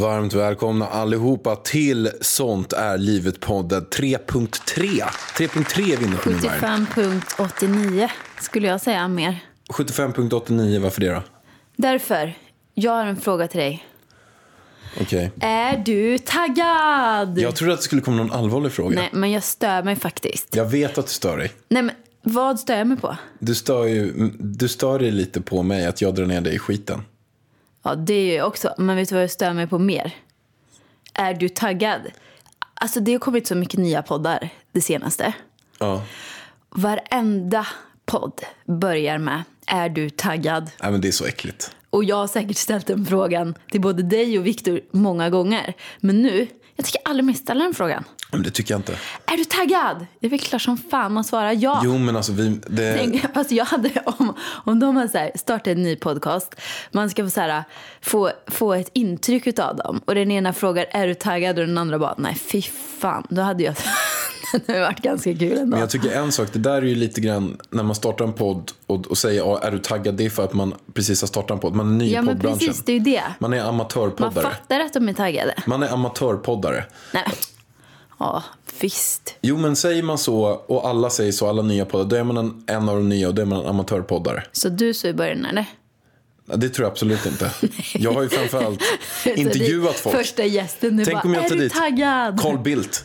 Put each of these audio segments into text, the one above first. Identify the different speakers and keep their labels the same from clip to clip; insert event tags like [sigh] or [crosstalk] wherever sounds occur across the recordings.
Speaker 1: Varmt välkomna allihopa till Sånt är livet-podden 3.3. 3.3 vinner på nummer.
Speaker 2: 75.89 skulle jag säga mer.
Speaker 1: 75.89, varför det då?
Speaker 2: Därför, jag har en fråga till dig.
Speaker 1: Okej.
Speaker 2: Är du taggad?
Speaker 1: Jag trodde att det skulle komma någon allvarlig fråga.
Speaker 2: Nej, men jag stör mig faktiskt.
Speaker 1: Jag vet att du stör dig.
Speaker 2: Nej, men vad stör jag mig på?
Speaker 1: Du stör, ju, du stör dig lite på mig att jag drar ner dig i skiten.
Speaker 2: Ja, det är jag också. Men vet du vad jag stör mig på mer? Är du taggad? Alltså, det har kommit så mycket nya poddar det senaste.
Speaker 1: Ja.
Speaker 2: Varenda podd börjar med Är du taggad?
Speaker 1: Nej, men det är så äckligt.
Speaker 2: Och jag har säkert ställt den frågan till både dig och Viktor många gånger. Men nu, jag tycker aldrig mer ställa den frågan.
Speaker 1: Men det tycker jag inte.
Speaker 2: Är du taggad? Det är väl klart som fan man svarar ja.
Speaker 1: Jo, men alltså vi... Det... [laughs]
Speaker 2: Tänk, alltså jag hade, om, om de har så här, startat en ny podcast, man ska få, så här, få, få ett intryck av dem. Och den ena frågar är du taggad och den andra bara nej fy fan. Då hade jag, [laughs] [laughs] det hade varit ganska kul ändå.
Speaker 1: Men jag tycker en sak, det där är ju lite grann när man startar en podd och, och säger ja, är du taggad? Det är för att man precis har startat en podd. Man är ny
Speaker 2: ja
Speaker 1: i
Speaker 2: men
Speaker 1: poddbranschen.
Speaker 2: precis, det är ju det.
Speaker 1: Man är
Speaker 2: Man
Speaker 1: amatörpoddare.
Speaker 2: fattar att de är taggade.
Speaker 1: Man är amatörpoddare.
Speaker 2: Nej. Ja, visst.
Speaker 1: Jo, men säger man så och alla säger så, alla nya poddar, då är man en, en av de nya och då är man en amatörpoddare.
Speaker 2: Så du så i början eller?
Speaker 1: Ja, Det tror jag absolut inte. [laughs] Jag har ju framförallt intervjuat folk.
Speaker 2: Första gästen, du
Speaker 1: Tänk
Speaker 2: bara,
Speaker 1: om jag
Speaker 2: är du
Speaker 1: dit
Speaker 2: taggad?
Speaker 1: Carl Bildt.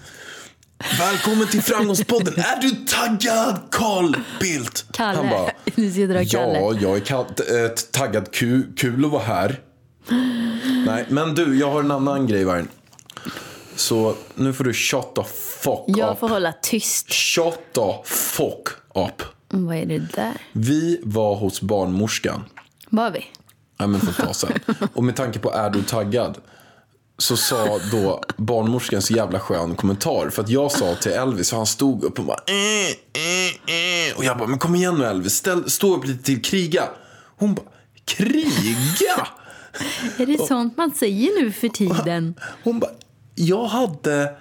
Speaker 1: Välkommen till Framgångspodden. Är du taggad, Carl Bildt?
Speaker 2: Kalle.
Speaker 1: Han bara, [laughs]
Speaker 2: Du ska dra Kalle.
Speaker 1: ja, jag är äh, taggad. Kul, kul att vara här. Nej, men du, jag har en annan grej, Vargen. Så nu får du shut the fuck
Speaker 2: Jag
Speaker 1: up.
Speaker 2: får hålla tyst.
Speaker 1: Shut the fuck up.
Speaker 2: Vad är det där?
Speaker 1: Vi var hos barnmorskan.
Speaker 2: Var vi?
Speaker 1: Ja, men för ett tag sedan. Och med tanke på är du taggad? Så sa då barnmorskan så jävla skön kommentar. För att jag sa till Elvis, och han stod upp och bara eh, eh, eh. Och jag bara, men kom igen nu Elvis, ställ, stå upp lite till, kriga. Hon bara, kriga?
Speaker 2: Är det sånt man säger nu för tiden?
Speaker 1: Hon bara, jag hade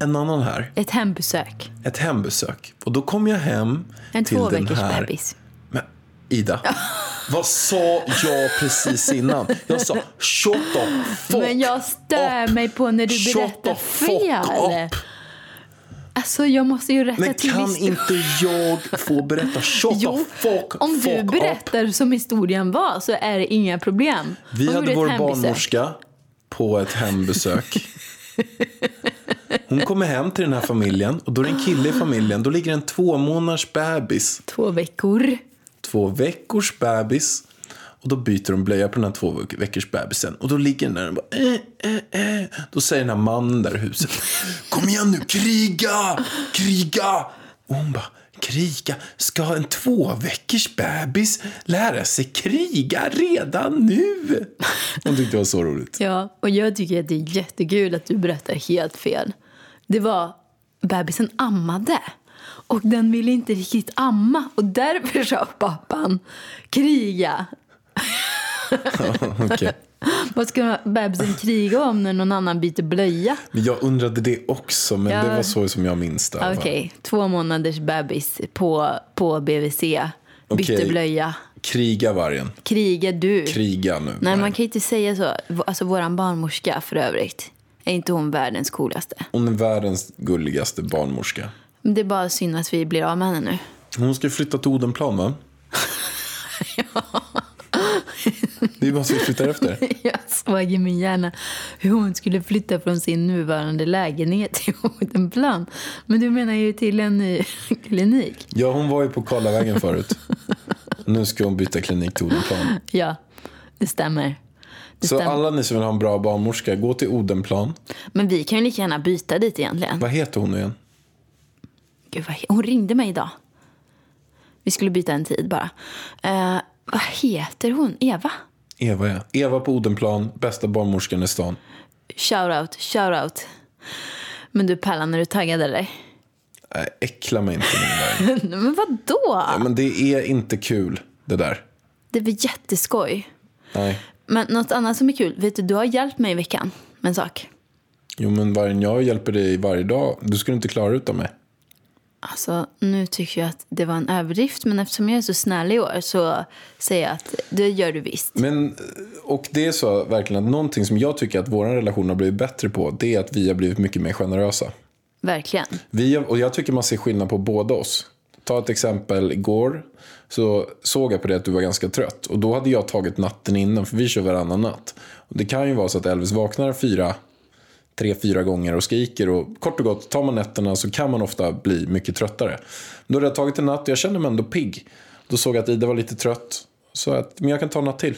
Speaker 1: en annan här,
Speaker 2: Ett hembesök.
Speaker 1: ett hembesök. Och då kom jag hem
Speaker 2: En
Speaker 1: till
Speaker 2: två
Speaker 1: den här.
Speaker 2: bebis.
Speaker 1: Men Ida, [laughs] vad sa jag precis innan? Jag sa shut the fuck
Speaker 2: Men jag stör
Speaker 1: up.
Speaker 2: mig på när du berättar fel.
Speaker 1: up.
Speaker 2: Alltså jag måste ju rätta
Speaker 1: Men
Speaker 2: till
Speaker 1: kan
Speaker 2: historien.
Speaker 1: inte jag få berätta? Shut
Speaker 2: Jo,
Speaker 1: fuck,
Speaker 2: om
Speaker 1: fuck
Speaker 2: du
Speaker 1: up.
Speaker 2: berättar som historien var så är det inga problem.
Speaker 1: Vi
Speaker 2: Hon
Speaker 1: hade vår
Speaker 2: hembesök.
Speaker 1: barnmorska på ett hembesök. Hon kommer hem till den här familjen och då är det en kille i familjen. Då ligger en två månaders bebis,
Speaker 2: Två veckor
Speaker 1: två veckors bebis. Och då byter de blöja på den här två veckors bebisen. Och då ligger den där och bara eh, eh, eh. Då säger den här mannen där i huset. Kom igen nu, kriga, kriga. Och hon bara, kriga? Ska en två veckors bebis lära sig kriga redan nu? Hon tyckte det var så roligt.
Speaker 2: Ja, och jag tycker att det är jättekul att du berättar helt fel. Det var bebisen ammade. Och den ville inte riktigt amma. Och därför sa pappan kriga. [laughs]
Speaker 1: Okej.
Speaker 2: Vad ska bebisen kriga om när någon annan byter blöja?
Speaker 1: Jag undrade det också, men
Speaker 2: Ja.
Speaker 1: det var så som jag minns det.
Speaker 2: Okej,
Speaker 1: fall.
Speaker 2: två månaders bebis på, på BVC. Bytte
Speaker 1: Okej.
Speaker 2: blöja.
Speaker 1: Kriga vargen.
Speaker 2: Kriga du.
Speaker 1: Kriga nu.
Speaker 2: Nej, man kan inte säga så. Alltså våran barnmorska för övrigt. Är inte hon världens coolaste?
Speaker 1: Hon är världens gulligaste barnmorska.
Speaker 2: Det är bara synd att vi blir av med henne nu.
Speaker 1: Hon ska flytta till Odenplan va? Det är bara så vi flyttar efter. [laughs]
Speaker 2: Jag såg i min hjärna hur hon skulle flytta från sin nuvarande lägenhet till Odenplan. Men du menar ju till en ny [laughs] klinik?
Speaker 1: Ja, hon var ju på Karlavägen förut. Nu ska hon byta klinik till Odenplan.
Speaker 2: Ja, det stämmer. Det
Speaker 1: Så
Speaker 2: stämmer.
Speaker 1: alla ni som vill ha en bra barnmorska, gå till Odenplan.
Speaker 2: Men vi kan ju lika gärna byta dit egentligen.
Speaker 1: Vad heter hon nu igen?
Speaker 2: Gud, vad... Hon ringde mig idag. Vi skulle byta en tid bara. Eh, vad heter hon? Eva?
Speaker 1: Eva, ja. Eva på Odenplan, bästa barnmorskan i stan.
Speaker 2: Shout out, shout out. Men du Pärlan, är du taggad eller?
Speaker 1: Nej, äckla mig inte med det där.
Speaker 2: Men vadå?
Speaker 1: Ja, men det är inte kul, det där.
Speaker 2: Det blir jätteskoj.
Speaker 1: Nej.
Speaker 2: Men något annat som är kul, vet du, du har hjälpt mig i veckan med en sak.
Speaker 1: Jo, men vargen jag hjälper dig varje dag. Du skulle inte klara utan mig.
Speaker 2: Alltså, nu tycker jag att det var en överdrift, men eftersom jag är så snäll i år så säger jag att det gör du visst.
Speaker 1: Men, och det är så verkligen att någonting som jag tycker att vår relation har blivit bättre på, det är att vi har blivit mycket mer generösa.
Speaker 2: Verkligen.
Speaker 1: Vi, och jag tycker man ser skillnad på båda oss. Ta ett exempel, igår så såg jag på det att du var ganska trött. Och då hade jag tagit natten innan, för vi kör varannan natt. Och det kan ju vara så att Elvis vaknar fyra, tre, fyra gånger och skriker. Och kort och gott, tar man nätterna så kan man ofta bli mycket tröttare. Då hade jag tagit en natt och jag kände mig ändå pigg. Då såg jag att Ida var lite trött. Så att, men jag kan ta en natt till.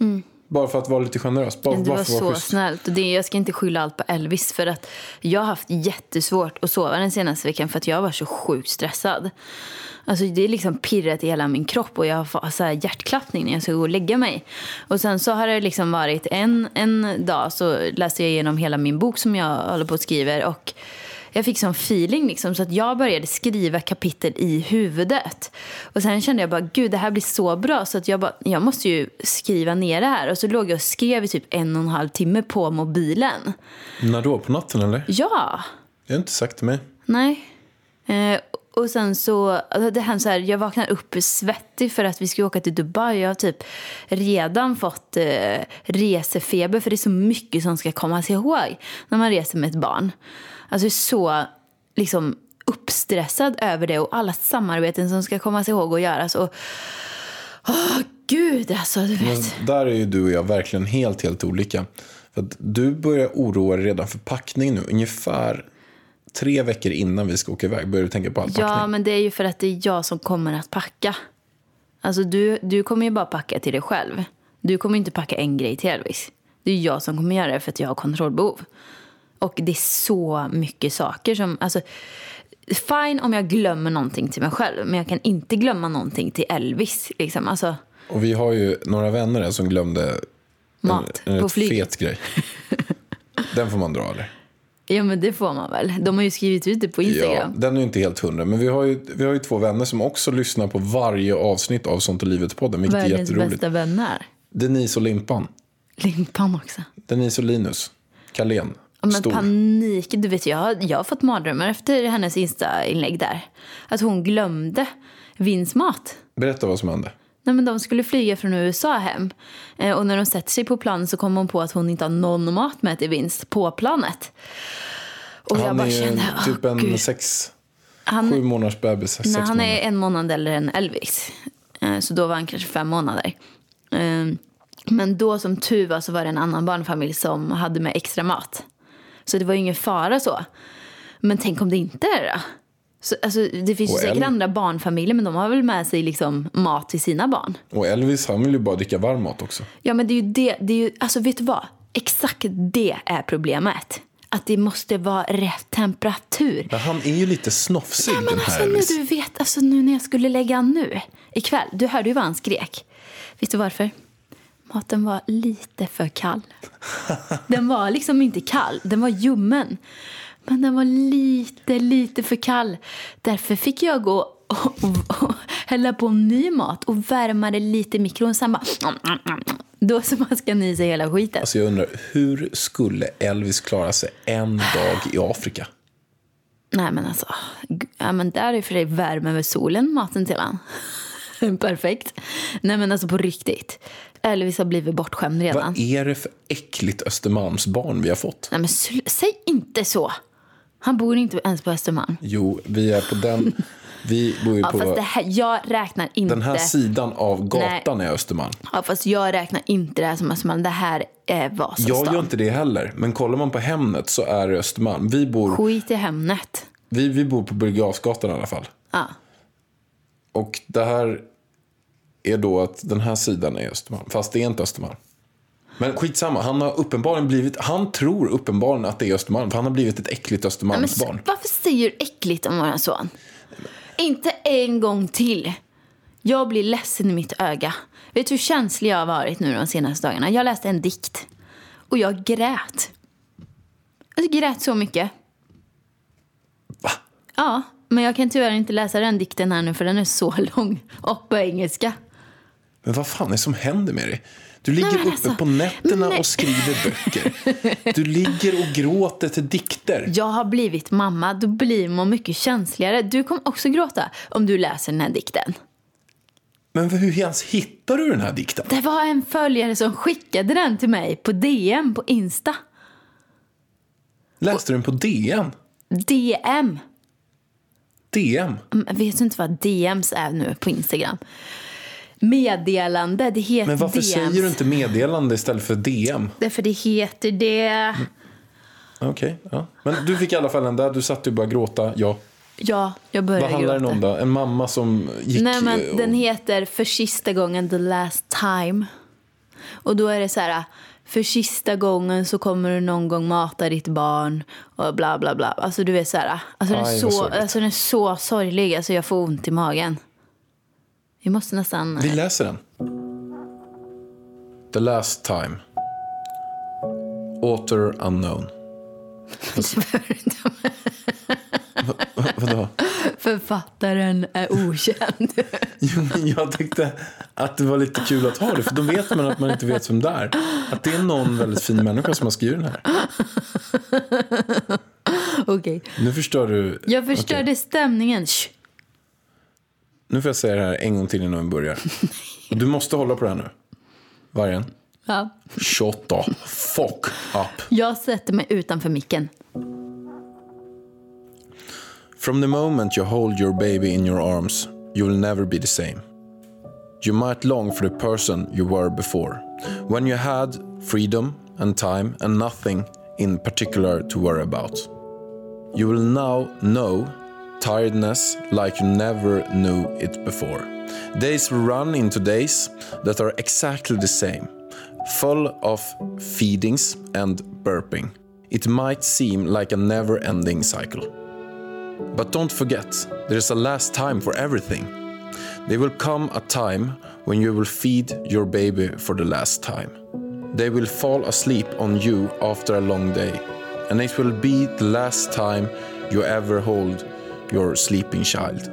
Speaker 1: Mm. Bara för att vara lite generös. Bara.
Speaker 2: Det var så
Speaker 1: schysst.
Speaker 2: snällt. Och det, jag ska inte skylla allt på Elvis för att jag har haft jättesvårt att sova den senaste veckan för att jag var så sjukt stressad. Alltså det är liksom pirrat i hela min kropp och jag har så här hjärtklappning när jag ska gå och lägga mig. Och sen så har det liksom varit en, en dag så läste jag igenom hela min bok som jag håller på att skriva och jag fick sån feeling liksom, så att jag började skriva kapitel i huvudet. Och sen kände jag bara, gud det här blir så bra så att jag bara, jag måste ju skriva ner det här. Och så låg jag och skrev i typ en och en halv timme på mobilen.
Speaker 1: När då? På natten eller?
Speaker 2: Ja,
Speaker 1: Jag har inte sagt till mig.
Speaker 2: nej. Eh, och sen så, alltså det hände så här, jag vaknade upp svettig för att vi skulle åka till Dubai. Jag har typ redan fått eh, resefeber för det är så mycket som ska komma sig ihåg när man reser med ett barn. Alltså så liksom uppstressad över det och alla samarbeten som ska komma sig ihåg och göras. Och, åh gud alltså, du vet.
Speaker 1: Men där är ju du och jag verkligen helt, helt olika. För att du börjar oroa dig redan för packning nu. Ungefär tre veckor innan vi ska åka iväg börjar du tänka på all packning.
Speaker 2: Ja, men det är ju för att det är jag som kommer att packa. Alltså du, du kommer ju bara packa till dig själv. Du kommer inte packa en grej till Elvis. Det är jag som kommer göra det för att jag har kontrollbehov. Och det är så mycket saker som, alltså fine om jag glömmer någonting till mig själv. Men jag kan inte glömma någonting till Elvis. Liksom. Alltså,
Speaker 1: Och vi har ju några vänner som glömde
Speaker 2: Mat
Speaker 1: en, en
Speaker 2: på flyget.
Speaker 1: fet grej. [laughs] Den får man dra eller?
Speaker 2: ja men det får man väl. De har ju skrivit ut det på
Speaker 1: Ja,
Speaker 2: Instagram.
Speaker 1: den är ju inte helt hundra. Men vi har, ju, vi har ju två vänner som också lyssnar på varje avsnitt av Sånt och livet-podden. Vilket är
Speaker 2: Världens
Speaker 1: jätteroligt.
Speaker 2: bästa vänner.
Speaker 1: Denise och Limpan.
Speaker 2: Limpan också.
Speaker 1: Denise och Linus. Carlén.
Speaker 2: Men
Speaker 1: Stor.
Speaker 2: panik. Du vet, jag, jag har fått mardrömmar efter hennes Insta-inlägg där. Att hon glömde Vins mat.
Speaker 1: Berätta vad som hände.
Speaker 2: Nej, men de skulle flyga från USA hem. Eh, och när de sätter sig på planet så kommer hon på att hon inte har någon mat med till Vinst på planet. Och jag
Speaker 1: Han
Speaker 2: bara
Speaker 1: är
Speaker 2: kände,
Speaker 1: typ en
Speaker 2: gud.
Speaker 1: sex,
Speaker 2: Han-
Speaker 1: sju månaders bebis. Sex
Speaker 2: Nej, han
Speaker 1: månader.
Speaker 2: är en månad eller en Elvis. Eh, Så då var han kanske fem månader. Eh, Men då som tur var så var det en annan barnfamilj som hade med extra mat. Så det var ju ingen fara så. Men tänk om det inte är det då? Så, alltså, det finns ju
Speaker 1: Och
Speaker 2: säkert
Speaker 1: El-
Speaker 2: andra barnfamiljer men de har väl med sig liksom mat till sina barn.
Speaker 1: Och Elvis han vill ju bara dricka varm mat också.
Speaker 2: Ja men det är ju det, det är ju, alltså vet du vad? Exakt det är problemet. Att det måste vara rätt temperatur.
Speaker 1: Men han är ju lite snofsig
Speaker 2: Ja, men
Speaker 1: den här
Speaker 2: alltså, nu,
Speaker 1: Elvis.
Speaker 2: du vet, alltså, nu när jag skulle lägga nu, ikväll, du hörde ju vad han skrek. Vet du varför? Maten var lite för kall. Den var liksom inte kall, den var ljummen. Men den var lite, lite för kall. Därför fick jag gå och, och, och hälla på ny mat och värma det lite i mikron. Sen bara... Då så man ska ni sig hela skiten.
Speaker 1: Alltså jag undrar, hur skulle Elvis klara sig en dag i Afrika?
Speaker 2: Nej men alltså, ja, men där är för dig värme över solen maten till han. [laughs] Perfekt. Nej men alltså på riktigt. Elvis har blivit bortskämd redan.
Speaker 1: Vad är det för äckligt Östermalmsbarn vi har fått?
Speaker 2: Nej men säg inte så. Han bor inte ens på Östermalm.
Speaker 1: Jo, vi är på den... Vi bor ju
Speaker 2: Ja,
Speaker 1: på
Speaker 2: fast det här, jag räknar inte.
Speaker 1: den här sidan av gatan är Östermalm.
Speaker 2: Ja, fast jag räknar inte det här som Östermalm. Det här är Vasastan.
Speaker 1: Jag gör inte det heller, men kollar man på Hemnet så är det Östermalm. Vi bor,
Speaker 2: Skit i Hemnet.
Speaker 1: vi, vi bor på Birger i alla fall.
Speaker 2: Ja.
Speaker 1: Och det här är då att den här sidan är Östermalm, fast det är inte Östermalm. Men skitsamma, han har uppenbarligen blivit, han tror uppenbarligen att det är Östermalm, för han har blivit ett äckligt
Speaker 2: men,
Speaker 1: Östermalmsbarn.
Speaker 2: s- varför säger du äckligt om våran son? inte en gång till. Jag blir ledsen i mitt öga. Vet du hur känslig jag har varit nu de senaste dagarna? Jag läste en dikt. Och jag grät. Jag grät så mycket.
Speaker 1: Va?
Speaker 2: Ja, men jag kan tyvärr inte läsa den dikten här nu för den är så [laughs] lång. Och på engelska.
Speaker 1: Men vad fan är det som händer med dig? Du ligger
Speaker 2: Nej,
Speaker 1: uppe
Speaker 2: alltså,
Speaker 1: på nätterna
Speaker 2: nej.
Speaker 1: och skriver böcker. [laughs] Du ligger och gråter till dikter.
Speaker 2: Jag har blivit mamma, då blir man mycket känsligare. Du kommer också gråta om du läser den här dikten.
Speaker 1: Men hur ens hittar du den här dikten?
Speaker 2: Det var en följare som skickade den till mig på DM på Insta.
Speaker 1: Läste du den på DN?
Speaker 2: DM.
Speaker 1: DM?
Speaker 2: Mm, Vet du inte vad DMs är nu på Instagram? Meddelande, det heter
Speaker 1: Men varför
Speaker 2: DMs.
Speaker 1: säger du inte meddelande istället för DM?
Speaker 2: Därför det heter det.
Speaker 1: Okej, ja. Men du fick i alla fall den där. Du satt och gråta. Ja.
Speaker 2: Ja, jag började
Speaker 1: Vad handlar den
Speaker 2: gråta.
Speaker 1: om då? En mamma som gick...
Speaker 2: Nej, men
Speaker 1: eh, och-
Speaker 2: den heter För sista gången the last time. Och då är det så här, för sista gången så kommer du någon gång mata ditt barn och bla bla bla. Alltså du vet så här, alltså den, är så, alltså den är så sorglig, alltså jag får ont i magen. Vi måste nästan...
Speaker 1: Vi läser den. The last time. Author unknown. [laughs] Vadå?
Speaker 2: Författaren är okänd. [laughs]
Speaker 1: Jo, men jag tyckte att det var lite kul att ha det, för då vet man att man inte vet vem det är. Att det är någon väldigt fin människa som har skrivit den här. [laughs]
Speaker 2: Okej.
Speaker 1: Nu förstör du...
Speaker 2: Jag förstörde
Speaker 1: Okej,
Speaker 2: stämningen. Shh.
Speaker 1: Nu får jag säga det här en gång till innan vi börjar. [laughs] Du måste hålla på det här nu. Vargen.
Speaker 2: Ja.
Speaker 1: Shut the fuck up.
Speaker 2: Jag sätter mig utanför micken.
Speaker 1: From the moment you hold your baby in your arms, you will never be the same. You might long for the person you were before, when you had freedom and time and nothing in particular to worry about. You will now know tiredness like you never knew it before. Days run into days that are exactly the same, full of feedings and burping. It might seem like a never ending cycle. But don't forget, there is a last time for everything. There will come a time when you will feed your baby for the last time. They will fall asleep on you after a long day, and it will be the last time you ever hold your sleeping child.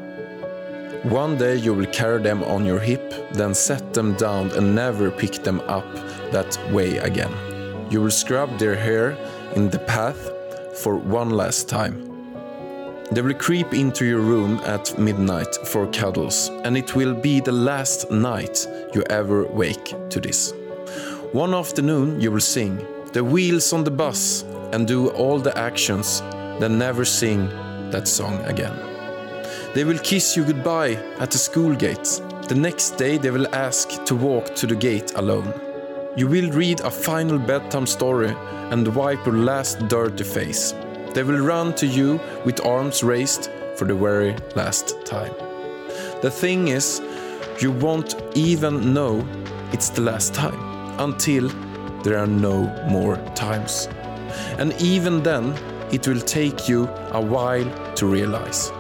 Speaker 1: One day you will carry them on your hip, then set them down and never pick them up that way again. You will scrub their hair in the path for one last time. They will creep into your room at midnight for cuddles, and it will be the last night you ever wake to this. One afternoon you will sing the wheels on the bus and do all the actions, then never sing that song again. They will kiss you goodbye at the school gate. The next day they will ask to walk to the gate alone. You will read a final bedtime story and wipe your last dirty face. They will run to you with arms raised for the very last time. The thing is, you won't even know it's the last time until there are no more times. And even then, it will take you a while to realize.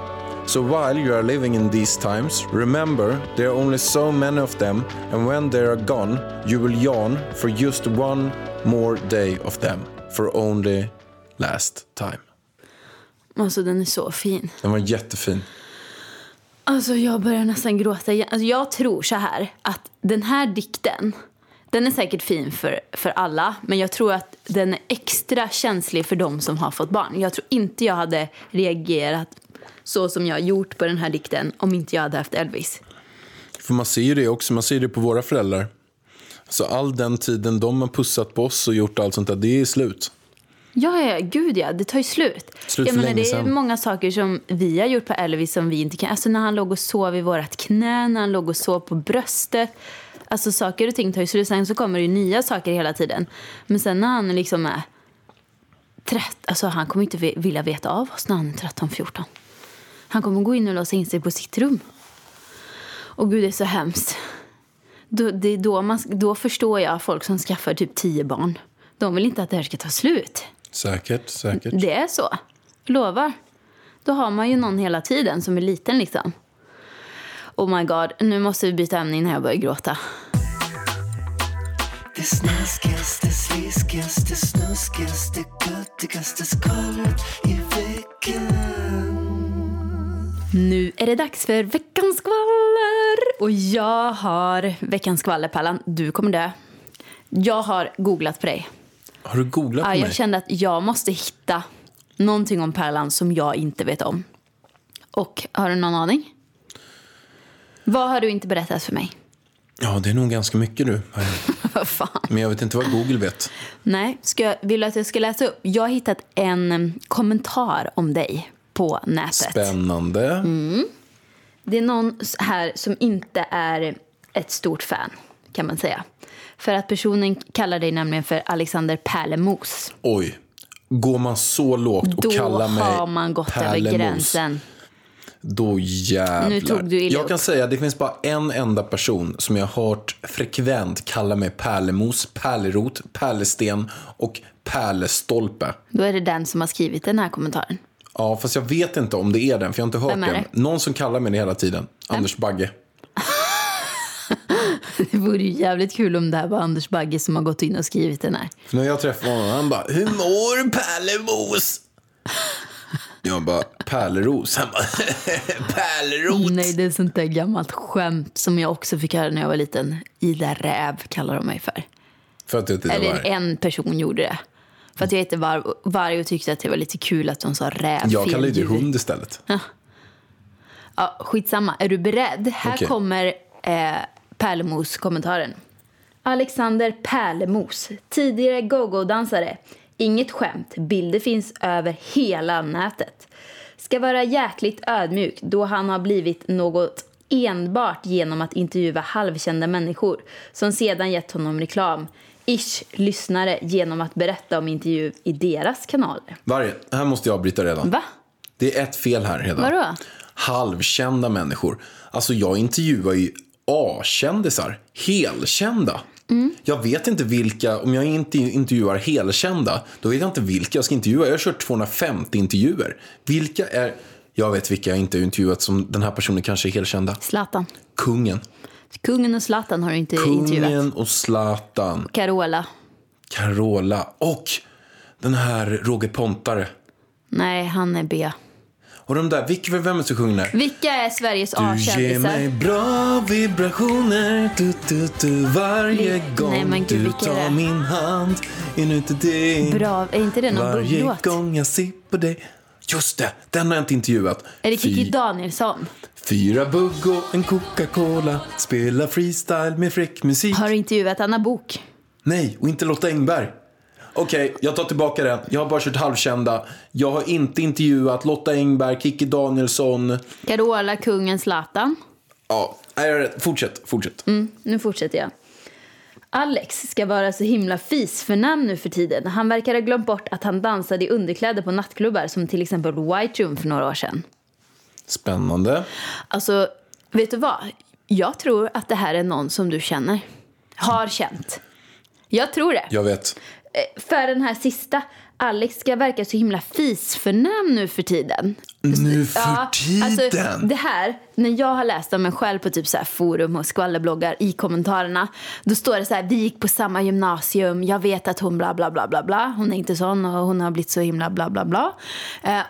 Speaker 1: So while you are living in these times, remember there are only so many of them, and when they are gone, you will yawn for just one more day of them, for only last time.
Speaker 2: Alltså den är så fin.
Speaker 1: Den var jättefin.
Speaker 2: Alltså jag börjar nästan gråta igen. Alltså, jag tror så här att den här dikten, den är säkert fin för, för alla. Men jag tror att den är extra känslig för de som har fått barn. Jag tror inte jag hade reagerat så som jag har gjort på den här dikten om inte jag hade haft Elvis.
Speaker 1: För man ser ju det också, man ser det på våra föräldrar. Så all den tiden de har pussat på oss och gjort allt sånt där, det är slut.
Speaker 2: Ja, ja, gud ja, det tar ju slut.
Speaker 1: Slut
Speaker 2: jag menar, det är många saker som vi har gjort på Elvis som vi inte kan. Alltså när han låg och sov i vårt knä, när han låg och sov på bröstet. Alltså saker och ting tar ju slut. Sen så kommer det ju nya saker hela tiden. Men sen när han liksom är trött, alltså han kommer inte vi- vilja veta av oss när han är 13-14. Han kommer gå in och låsa in sig på sitt rum. Och gud, det är så hemskt. Då, det är då, man, då förstår jag folk som skaffar typ tio barn. De vill inte att det här ska ta slut.
Speaker 1: Säkert, säkert.
Speaker 2: Det är så. Lovar. då har man ju någon hela tiden som är liten liksom. Oh my god, nu måste vi byta ämne innan jag börjar gråta.
Speaker 3: Det snaskigaste, sliskigaste, snuskigaste, göttigaste skvallret i veckan.
Speaker 2: Nu är det dags för veckans skvaller! Och jag har veckans skvaller, Pallan. Du kommer dö. Jag har googlat på dig.
Speaker 1: Har du googlat på
Speaker 2: Ja, jag
Speaker 1: mig?
Speaker 2: kände att jag måste hitta någonting om Pärlan som jag inte vet om. Och har du någon aning? Vad har du inte berättat för mig?
Speaker 1: Ja, det är nog ganska mycket [laughs]
Speaker 2: fan?
Speaker 1: Men jag vet inte vad Google vet.
Speaker 2: Nej, ska jag, vill du att jag ska läsa upp? Jag har hittat en em, kommentar om dig på nätet.
Speaker 1: Spännande.
Speaker 2: Mm. Det är någon här som inte är ett stort fan, kan man säga. För att personen kallar dig nämligen för Alexander Pärlemos.
Speaker 1: Oj. Går man så lågt och
Speaker 2: Då
Speaker 1: kallar mig
Speaker 2: har man gått över
Speaker 1: Pärlemos,
Speaker 2: gränsen.
Speaker 1: Då jävlar.
Speaker 2: Nu tog du illa
Speaker 1: jag kan säga att det finns bara en enda person som jag har hört frekvent kalla mig pärlemos, pärlerot, pärlesten och pärlestolpe.
Speaker 2: Då är det den som har skrivit den här kommentaren.
Speaker 1: Ja, fast jag vet inte om det är den, för jag har inte hört
Speaker 2: Vem är
Speaker 1: den.
Speaker 2: det?
Speaker 1: Någon som kallar mig det hela tiden. Anders Bagge. [laughs]
Speaker 2: Det vore ju jävligt kul om det här var Anders Bagge som har gått in och skrivit den här.
Speaker 1: För när jag träffade honom, han bara “Hur mår Pärlemos?” Jag bara “Pärleros?” Han bara [laughs] “Pärlerot?”
Speaker 2: Nej, det är sånt där gammalt skämt som jag också fick höra när jag var liten. Ida Räv kallar de mig för.
Speaker 1: För att jag inte
Speaker 2: Eller
Speaker 1: var
Speaker 2: en person gjorde det. För att jag hette var varg och tyckte att det var lite kul att de sa räv.
Speaker 1: Jag kallar ju hund istället.
Speaker 2: Ja, skitsamma. Är du beredd? Här
Speaker 1: Okej.
Speaker 2: kommer eh, Pärlemos-kommentaren. Alexander Pärlemos, tidigare go-go-dansare. Inget skämt, bilder finns över hela nätet. Ska vara jäkligt ödmjuk då han har blivit något enbart genom att intervjua halvkända människor som sedan gett honom reklam. Ish lyssnare genom att berätta om intervju i deras kanaler.
Speaker 1: Varje, här måste jag bryta redan.
Speaker 2: Va?
Speaker 1: Det är ett fel här redan.
Speaker 2: Vadå?
Speaker 1: Halvkända människor. Alltså jag intervjuar ju A-kändisar. Helkända.
Speaker 2: Mm.
Speaker 1: Jag vet inte vilka, om jag inte intervjuar helkända, då vet jag inte vilka jag ska intervjua. Jag har kört 250 intervjuer. Vilka är, jag vet vilka jag inte har intervjuat som den här personen kanske är helkända.
Speaker 2: Zlatan.
Speaker 1: Kungen.
Speaker 2: Kungen och Zlatan har du inte intervjuat.
Speaker 1: Kungen och Zlatan.
Speaker 2: Carola.
Speaker 1: Carola. Och den här Roger Pontare.
Speaker 2: Nej, han är B.
Speaker 1: Och de där, vilka, vem är som sjunger där?
Speaker 2: Vilka är Sveriges
Speaker 1: Du ger
Speaker 2: A-kändisar?
Speaker 1: mig bra vibrationer du, du, du, varje
Speaker 2: Li-
Speaker 1: gång
Speaker 2: Nej, men gud,
Speaker 1: du tar
Speaker 2: det?
Speaker 1: min hand inuti dig.
Speaker 2: Bra, är inte det någon
Speaker 1: Varje
Speaker 2: låt?
Speaker 1: gång jag ser på dig. Just det, den har jag inte intervjuat.
Speaker 2: Är det Kikki Danielsson?
Speaker 1: Fyra bugg och en Coca-Cola. Spela freestyle med fräck musik.
Speaker 2: Har du intervjuat Anna Bok?
Speaker 1: Nej, och inte Lotta Engberg. Okej, jag tar tillbaka det. Jag har bara kört halvkända. Jag har inte intervjuat Lotta Engberg, Kikki Danielsson.
Speaker 2: Carola, kungen, Zlatan?
Speaker 1: Ja, fortsätt, fortsätt.
Speaker 2: Mm, nu fortsätter jag. Alex ska vara så himla fisförnäm nu för tiden. Han verkar ha glömt bort att han dansade i underkläder på nattklubbar som till exempel White Room för några år sedan.
Speaker 1: Spännande.
Speaker 2: Alltså, vet du vad? Jag tror att det här är någon som du känner. Har känt. Jag tror det.
Speaker 1: Jag vet.
Speaker 2: Eh, För den här sista. Alex ska verka så himla fisförnäm nu för tiden.
Speaker 1: Nu för
Speaker 2: Ja,
Speaker 1: tiden.
Speaker 2: Alltså, det här, när jag har läst om mig själv på typ så forum och skvallerbloggar i kommentarerna. Då står det så här, vi gick på samma gymnasium, jag vet att hon bla bla bla bla bla. Hon är inte sån och hon har blivit så himla bla bla bla. Eh,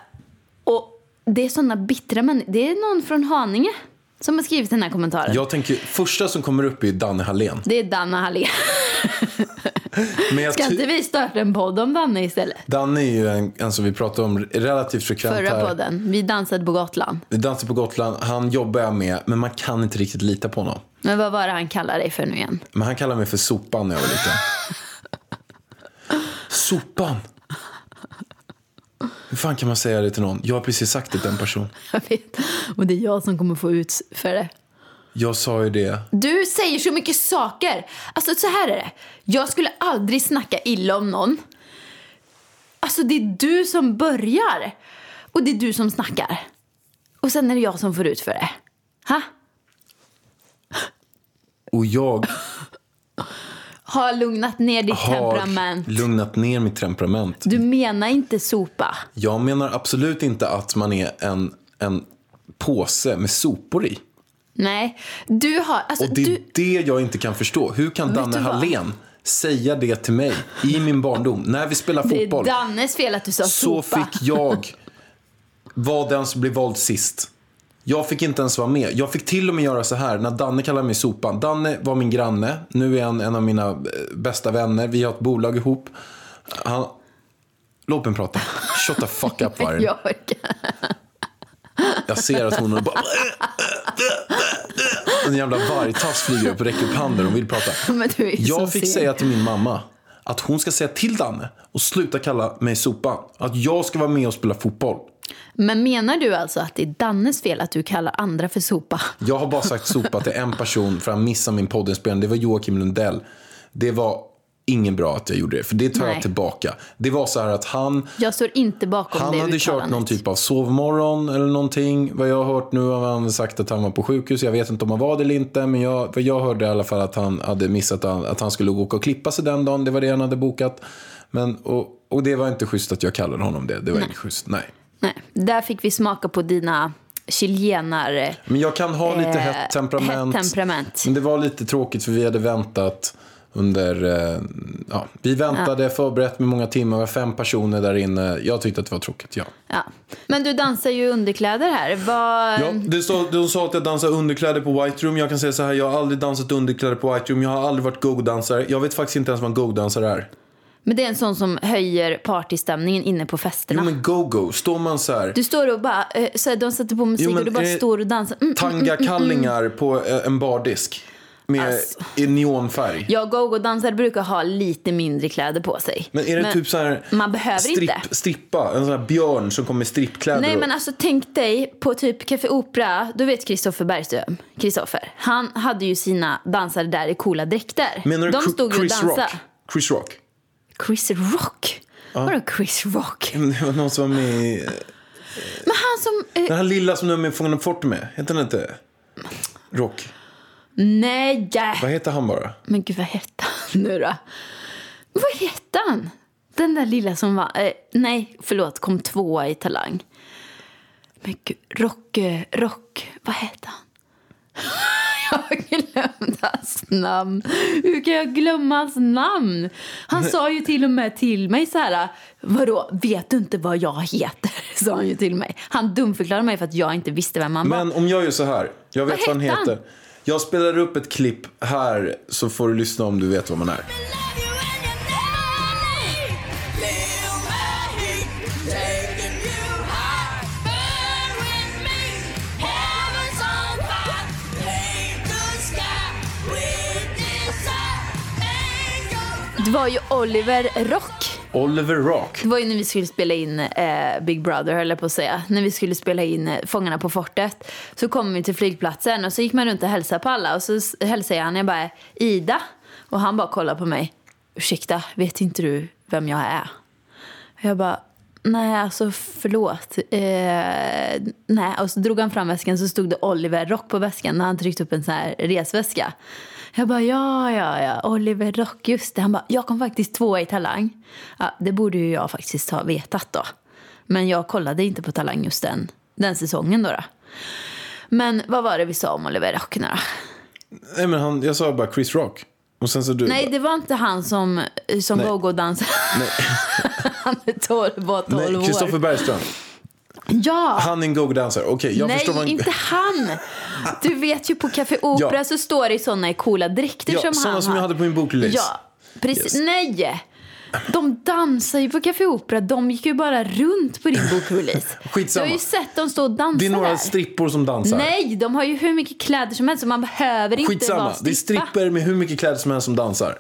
Speaker 2: och det är såna bittra människor. Det är någon från Haninge som har skrivit den här kommentaren.
Speaker 1: Jag tänker, första som kommer upp är Danne Hallén.
Speaker 2: Det är Danne Hallén. [laughs]
Speaker 1: Men jag
Speaker 2: Ska inte vi starta en podd om Danne istället?
Speaker 1: Danne är ju en, en som vi pratar om relativt frekvent
Speaker 2: Förra
Speaker 1: här.
Speaker 2: podden. Vi dansade på Gotland.
Speaker 1: Vi dansar på Gotland. Han jobbar jag med, men man kan inte riktigt lita på honom.
Speaker 2: Men vad var det han kallade dig för nu igen?
Speaker 1: Men han kallar mig för Sopan när jag var liten. [laughs] sopan! Hur fan kan man säga det till någon? Jag har precis sagt det till en person. [laughs]
Speaker 2: Jag vet. Och det är jag som kommer få ut för det.
Speaker 1: Jag sa ju det.
Speaker 2: Du säger så mycket saker. Alltså så här är det. Jag skulle aldrig snacka illa om någon. Alltså det är du som börjar. Och det är du som snackar. Och sen är det jag som får ut för det. Ha?
Speaker 1: Och jag...
Speaker 2: har lugnat ner ditt
Speaker 1: har
Speaker 2: temperament.
Speaker 1: lugnat ner mitt temperament.
Speaker 2: Du menar inte sopa?
Speaker 1: Jag menar absolut inte att man är en, en påse med sopor i.
Speaker 2: Nej, du har... Alltså,
Speaker 1: Och det är
Speaker 2: du,
Speaker 1: det jag inte kan förstå. Hur kan Danne? Hallén säga det till mig i min barndom när vi spelar
Speaker 2: det är
Speaker 1: fotboll?
Speaker 2: Dannes fel att du sa
Speaker 1: så
Speaker 2: sopa.
Speaker 1: fick jag [laughs] vara den som blev vald sist. Jag fick inte ens vara med. Jag fick till och med göra så här när Danne kallade mig sopan. Danne var min granne. Nu är han en av mina eh, bästa vänner. Vi har ett bolag ihop. Han... Låt mig prata. Shut the fuck up vargen. [laughs]
Speaker 2: Jag orkar.
Speaker 1: Jag ser att hon bara... En jävla vargtass flyger upp och räcker upp handen och vill prata. [laughs] Jag fick
Speaker 2: sen.
Speaker 1: säga till min mamma att hon ska säga till Danne och sluta kalla mig sopan. Att jag ska vara med och spela fotboll.
Speaker 2: Men menar du alltså att det är Dannes fel att du kallar andra för sopa?
Speaker 1: Jag har bara sagt sopa till en person för han missade min poddinspelning. Det var Joakim Lundell. Det var ingen bra att jag gjorde det, för det tar
Speaker 2: Nej.
Speaker 1: jag tillbaka. Det var så här att han,
Speaker 2: Jag står inte bakom
Speaker 1: han hade kört någon typ av sovmorgon eller någonting. Vad jag har hört nu har han sagt att han var på sjukhus. Jag vet inte om han var det eller inte, men jag, vad jag hörde i alla fall att han hade missat att, att han skulle åka och klippa sig den dagen. Det var det han hade bokat. Men, och, och det var inte schysst att jag kallade honom det. Det var inte schysst, nej.
Speaker 2: Nej, där fick vi smaka på dina chilenare.
Speaker 1: Men jag kan ha lite
Speaker 2: Eh,
Speaker 1: hett temperament.
Speaker 2: hett temperament.
Speaker 1: Men det var lite tråkigt för vi hade väntat under... Eh, ja, vi väntade förberett med många timmar. Var fem personer där inne. Jag tyckte att det var tråkigt, ja.
Speaker 2: Ja. Men du dansar ju underkläder här. Vad...
Speaker 1: Ja, det sa, de sa att jag dansar underkläder på White Room. Jag kan säga så här, jag har aldrig dansat underkläder på White Room. Jag har aldrig varit go-dansare. Jag vet faktiskt inte ens vad en go-dansare är.
Speaker 2: Men det är en sån som höjer partystämningen inne på festerna.
Speaker 1: Jo men go-go, står man så här.
Speaker 2: Du står och bara, eh, så här, de sätter på musik
Speaker 1: Jo, men
Speaker 2: och du bara
Speaker 1: det
Speaker 2: står och dansar. Mm.
Speaker 1: Tangakallingar på eh, en bardisk. Med
Speaker 2: Alltså.
Speaker 1: i neonfärg.
Speaker 2: Ja, go-go-dansare brukar ha lite mindre kläder på sig.
Speaker 1: Men är det typ så här
Speaker 2: man behöver
Speaker 1: stripp,
Speaker 2: inte.
Speaker 1: strippa? En sån här björn som kommer i strippkläder?
Speaker 2: Nej
Speaker 1: och-
Speaker 2: men alltså tänk dig på typ Café Opera, du vet Kristoffer Bergström, Kristoffer. Han hade ju sina dansare där i coola dräkter.
Speaker 1: Menar du
Speaker 2: De
Speaker 1: Chris-
Speaker 2: stod ju och
Speaker 1: Chris
Speaker 2: dansade.
Speaker 1: Rock? Chris Rock?
Speaker 2: Chris Rock? Vadå Chris Rock?
Speaker 1: Men [laughs] Det var någon som var med i...
Speaker 2: Men han som... Eh,
Speaker 1: Den här lilla som du är med i Fångarna på fortet med. Heter den inte Rock?
Speaker 2: nej!
Speaker 1: Vad heter han bara?
Speaker 2: Men gud vad hette han nu då? Vad hette han? Den där lilla som var... Eh, nej, förlåt, kom tvåa i Talang. Men gud, Rock... eh, Rock... Vad hette han? Jag glömt hans namn. Hur kan jag glömma hans namn? Han sa ju till och med till mig så här... Vadå, vet du inte vad jag heter? [laughs] Sa han ju till mig. Han dumförklarade mig för att jag inte visste vem han var.
Speaker 1: Men om jag gör så här. Jag vet
Speaker 2: Vad
Speaker 1: vad han
Speaker 2: hette han?
Speaker 1: heter. Jag spelar upp ett klipp här så får du lyssna om du vet vad man är.
Speaker 2: Det var ju Oliver Rock.
Speaker 1: Oliver Rock.
Speaker 2: Det var ju när vi skulle spela in eh, Big Brother, höll jag på att säga. När vi skulle spela in eh, Fångarna på fortet. Så kom vi till flygplatsen och så gick man runt och hälsade på alla. Och så hälsade jag han, jag bara Ida. Och han bara kollade på mig. Ursäkta, vet inte du vem jag är? Jag bara, nej alltså förlåt. Eh, nej. Och så drog han fram väskan så stod det Oliver Rock på väskan när han tryckte upp en sån här resväska. Jag bara, ja, ja, ja, Oliver Rock, just det. Han bara, jag kom faktiskt tvåa i Talang. Ja, det borde ju jag faktiskt ha vetat då. Men jag kollade inte på Talang just den, den säsongen då, då. Men vad var det vi sa om Oliver Rock nu då?
Speaker 1: Nej men han, jag sa bara Chris Rock. Och sen så du
Speaker 2: Nej,
Speaker 1: bara,
Speaker 2: det var inte han som, som go-go-dansade.
Speaker 1: Nej. [laughs]
Speaker 2: han är 12, var 12
Speaker 1: Nej,
Speaker 2: år.
Speaker 1: Kristoffer Bergström.
Speaker 2: Ja!
Speaker 1: Han är en go-dansare. Okej, jag
Speaker 2: Nej,
Speaker 1: förstår vad
Speaker 2: inte han! Du vet ju på Café [laughs] Opera
Speaker 1: Ja.
Speaker 2: så står det såna i coola dräkter
Speaker 1: Ja,
Speaker 2: som han
Speaker 1: som jag
Speaker 2: har.
Speaker 1: hade på min bokrelease.
Speaker 2: Ja, precis.
Speaker 1: Yes.
Speaker 2: Nej! De dansar ju på Café Opera. De gick ju bara runt på din bokrelease. [laughs]
Speaker 1: Skitsamma.
Speaker 2: Du har ju sett dem stå och dansa
Speaker 1: Det är några
Speaker 2: där.
Speaker 1: strippor som dansar.
Speaker 2: Nej, de har ju hur mycket kläder som helst så man behöver inte
Speaker 1: Skitsamma.
Speaker 2: vara
Speaker 1: Det är
Speaker 2: strippa.
Speaker 1: stripper med hur mycket kläder som helst som dansar.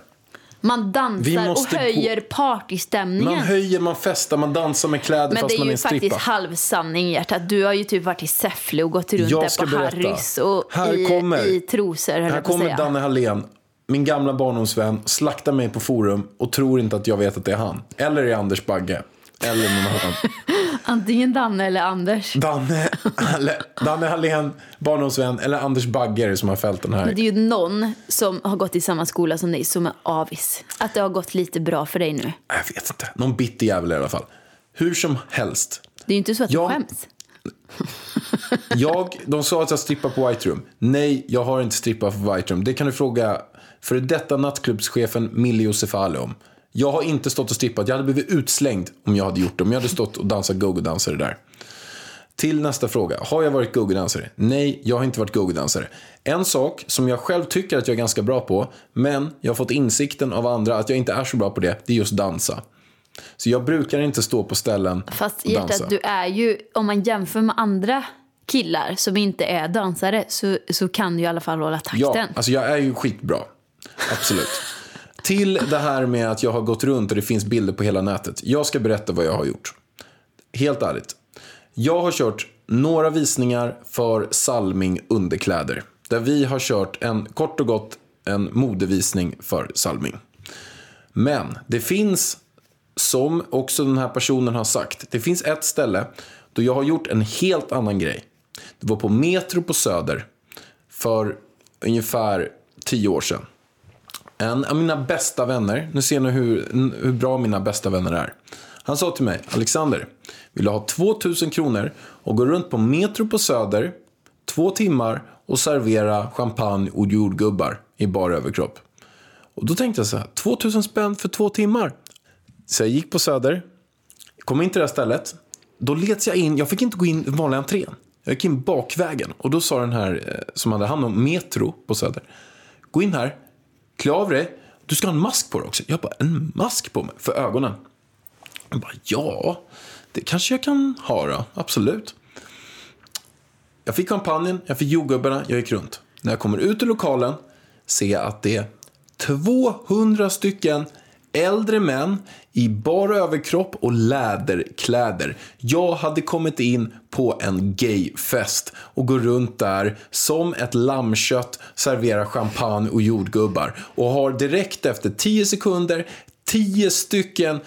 Speaker 2: Man dansar och
Speaker 1: måste gå-
Speaker 2: höjer partystämningen.
Speaker 1: Man höjer, man festar, man dansar med kläder
Speaker 2: Men
Speaker 1: fast
Speaker 2: det är
Speaker 1: man är
Speaker 2: ju
Speaker 1: en strippa.
Speaker 2: faktiskt halvsanning hjärtat. Du har ju typ varit i Säffle och gått runt där på
Speaker 1: berätta.
Speaker 2: Harrys och
Speaker 1: Här
Speaker 2: i,
Speaker 1: kommer-
Speaker 2: i trosor
Speaker 1: Här
Speaker 2: att
Speaker 1: kommer
Speaker 2: säga.
Speaker 1: Danne Hallén, min gamla barndomsvän, slaktar mig på forum och tror inte att jag vet att det är han. Eller är Anders Bagge. Eller någon annan. [laughs]
Speaker 2: Antingen Danne eller Anders.
Speaker 1: Danne, Danne Hallén, barndomsvän, eller Anders Bagger som har fällt den här.
Speaker 2: Men det är ju någon som har gått i samma skola som dig som är avis. Att det har gått lite bra för dig nu.
Speaker 1: Jag vet inte. Någon bitter jävel i alla fall. Hur som helst.
Speaker 2: Det är ju inte så att
Speaker 1: Ja.
Speaker 2: du skäms. [laughs]
Speaker 1: Jag, de sa att jag strippar på White Room. Nej, jag har inte strippat på White Room. Det kan du fråga för detta nattklubbschefen Milli Josefali om. Jag har inte stått och strippat. Jag hade blivit utslängd om jag hade gjort det. Om jag hade stått och dansat go-go-dansare där. Till nästa fråga. Har jag varit go-go-dansare? Nej, jag har inte varit go-go-dansare. En sak som jag själv tycker att jag är ganska bra på, men jag har fått insikten av andra att jag inte är så bra på det, det är just dansa. Så jag brukar inte stå på ställen
Speaker 2: Fast
Speaker 1: och dansa.
Speaker 2: hjärtat, du är ju, om man jämför med andra killar som inte är dansare så, så kan du i alla fall hålla takten.
Speaker 1: Ja, alltså jag är ju skitbra. Absolut. Till det här med att jag har gått runt och det finns bilder på hela nätet. Jag ska berätta vad jag har gjort. Helt ärligt. Jag har kört några visningar för Salming underkläder. Där vi har kört en, kort och gott, en modevisning för Salming. Men det finns, som också den här personen har sagt, det finns ett ställe då jag har gjort en helt annan grej. Det var på Metro på Söder för ungefär tio år sedan. En av mina bästa vänner, nu ser ni hur, hur bra mina bästa vänner är. Han sa till mig, Alexander, vill du ha 2000 kronor och gå runt på Metro på Söder två timmar och servera champagne och jordgubbar i bara överkropp? Och då tänkte jag så här, 2000 spänn för två timmar. Så jag gick på Söder, kom in till det här stället. Då leds jag in, jag fick inte gå in i vanliga entrén. Jag gick in bakvägen och då sa den här eh, som hade hand om Metro på Söder. Gå in här, klä av dig. Du ska ha en mask på dig också. Jag bara, en mask på mig för ögonen. Jag bara, ja, det kanske jag kan ha då. Absolut. Jag fick champagnen, jag fick jordgubbarna, jag gick runt. När jag kommer ut ur lokalen ser jag att det är 200 stycken äldre män i bara överkropp och läderkläder. Jag hade kommit in på en gayfest och går runt där som ett lammkött, serverar champagne och jordgubbar och har direkt efter 10 sekunder 10 stycken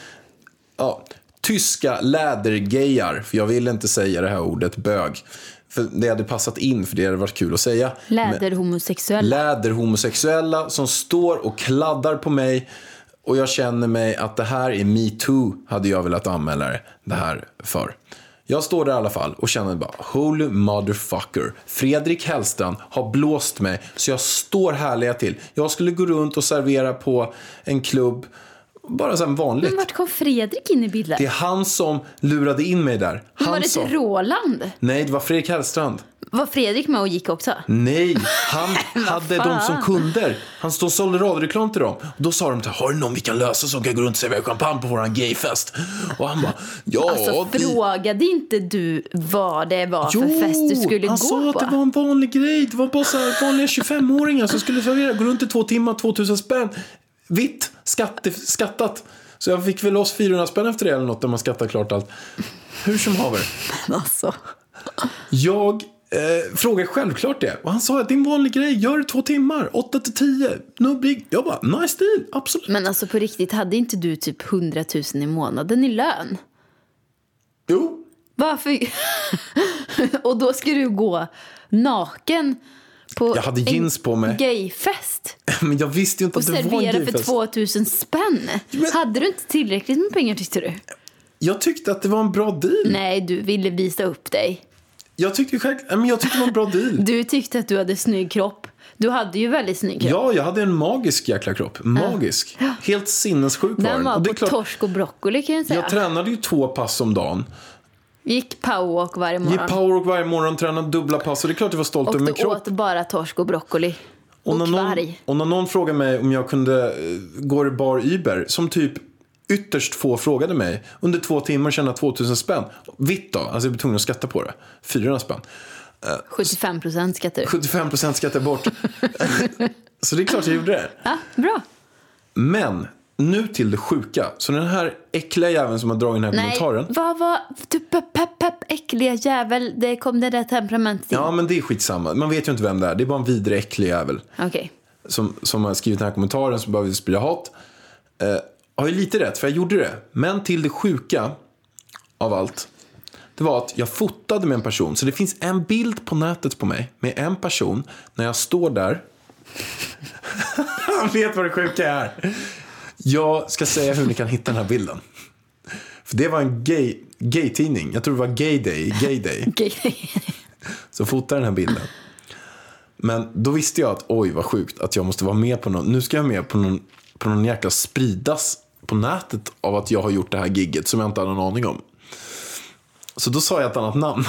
Speaker 1: ja, tyska lädergejar, för jag vill inte säga det här ordet bög. För det hade passat in, för det hade varit kul att säga.
Speaker 2: Läderhomosexuella.
Speaker 1: Läderhomosexuella som står och kladdar på mig och jag känner mig att det här är metoo, hade jag velat anmäla det- här för. Jag står där i alla fall och känner bara, holy motherfucker. Fredrik Hellstrand har blåst mig så jag står härliga till. Jag skulle gå runt och servera på en klubb, bara så vanligt.
Speaker 2: Men vart kom Fredrik in i bilden?
Speaker 1: Det är han som lurade in mig där.
Speaker 2: Men
Speaker 1: Han
Speaker 2: var det inte Roland?
Speaker 1: nej det var Fredrik Hellstrand.
Speaker 2: Var Fredrik med och gick också?
Speaker 1: Nej, [laughs] han hade dem som kunder. Han stod och sålde radioreklam till dem. Och då sa de till har du någon vi kan lösa som kan gå runt och servera champagne på våran gayfest? Och han bara, ja.
Speaker 2: Alltså
Speaker 1: det...
Speaker 2: frågade inte du vad det var för fest du skulle
Speaker 1: han
Speaker 2: gå
Speaker 1: sa
Speaker 2: på?
Speaker 1: att det var en vanlig grej. Det var bara så här vanliga 25-åringar som skulle servera, gå runt i två timmar, 2000 spänn. Vitt, skatte, skattat. Så jag fick väl loss 400 spänn efter det eller något när man skattar klart allt. Hur som haver. [laughs]
Speaker 2: Alltså.
Speaker 1: Jag eh, frågade självklart det. Och han sa att det är en vanlig grej. Gör det två timmar. 8 till 10. Nubbig. Jag bara, nice deal. Absolut.
Speaker 2: Men alltså på riktigt, hade inte du typ 100 000 i månaden i lön?
Speaker 1: Jo.
Speaker 2: Varför? [laughs] och då ska du gå naken på
Speaker 1: Jag hade jeans på mig.
Speaker 2: gayfest [laughs]
Speaker 1: Men jag visste ju inte
Speaker 2: och
Speaker 1: att det var en
Speaker 2: servera för
Speaker 1: gayfest.
Speaker 2: 2000 spänn.
Speaker 1: Men-
Speaker 2: Hade du inte tillräckligt med pengar tyckte du?
Speaker 1: Jag tyckte att det var en bra deal.
Speaker 2: Nej, du ville visa upp dig.
Speaker 1: Jag tyckte, själv, Nej, men jag tyckte det var en bra deal.
Speaker 2: Du tyckte att du hade snygg kropp. Du hade ju väldigt snygg kropp.
Speaker 1: Ja, jag hade en magisk jäkla kropp. Magisk. Helt sinnessjuk var
Speaker 2: Den var
Speaker 1: Och det
Speaker 2: på
Speaker 1: klart,
Speaker 2: torsk och broccoli kan jag säga.
Speaker 1: jag tränade ju två pass om dagen.
Speaker 2: Gick powerwalk varje
Speaker 1: Gick
Speaker 2: morgon.
Speaker 1: powerwalk varje morgon, tränade dubbla pass. Och det är klart jag var stolt
Speaker 2: och
Speaker 1: över
Speaker 2: du
Speaker 1: min kropp.
Speaker 2: åt bara torsk och broccoli. Och,
Speaker 1: när någon, och när någon frågar mig om jag kunde eh, gå i bar Uber, som typ ytterst få frågade mig, under två timmar tjäna 2000 spänn. Vitt då, alltså jag blir tvungen att skatta på det. 400 spänn.
Speaker 2: 75 procent skattar du.
Speaker 1: 75 procent skattar bort. [laughs] Så det är klart jag gjorde det.
Speaker 2: Ja, bra.
Speaker 1: Men, nu till det sjuka. Så den här äckliga jäveln som har dragit den här
Speaker 2: Nej,
Speaker 1: kommentaren.
Speaker 2: vad var... Du, pepp, pepp, äckliga jävel. Det kom det där temperamentet in.
Speaker 1: Ja, men det är skitsamma. Man vet ju inte vem det är. Det är bara en vidrig, äcklig jävel.
Speaker 2: Okej.
Speaker 1: som, som har skrivit den här kommentaren som bara vill sprida hat. Eh, har ju lite rätt, för jag gjorde det. Men till det sjuka av allt. Det var att jag fotade med en person. Så det finns en bild på nätet på mig med en person när jag står där. Han vet vad det sjuka är. Jag ska säga hur ni kan hitta den här bilden. För det var en gay, gay-tidning. Jag tror det var Gay Day. Gay Day. [laughs] Så fotade den här bilden. Men då visste jag att oj vad sjukt att jag måste vara med på någon. Nu ska jag med på någon, på någon jäkla spridas på nätet av att jag har gjort det här gigget som jag inte hade någon aning om. Så då sa jag ett annat namn.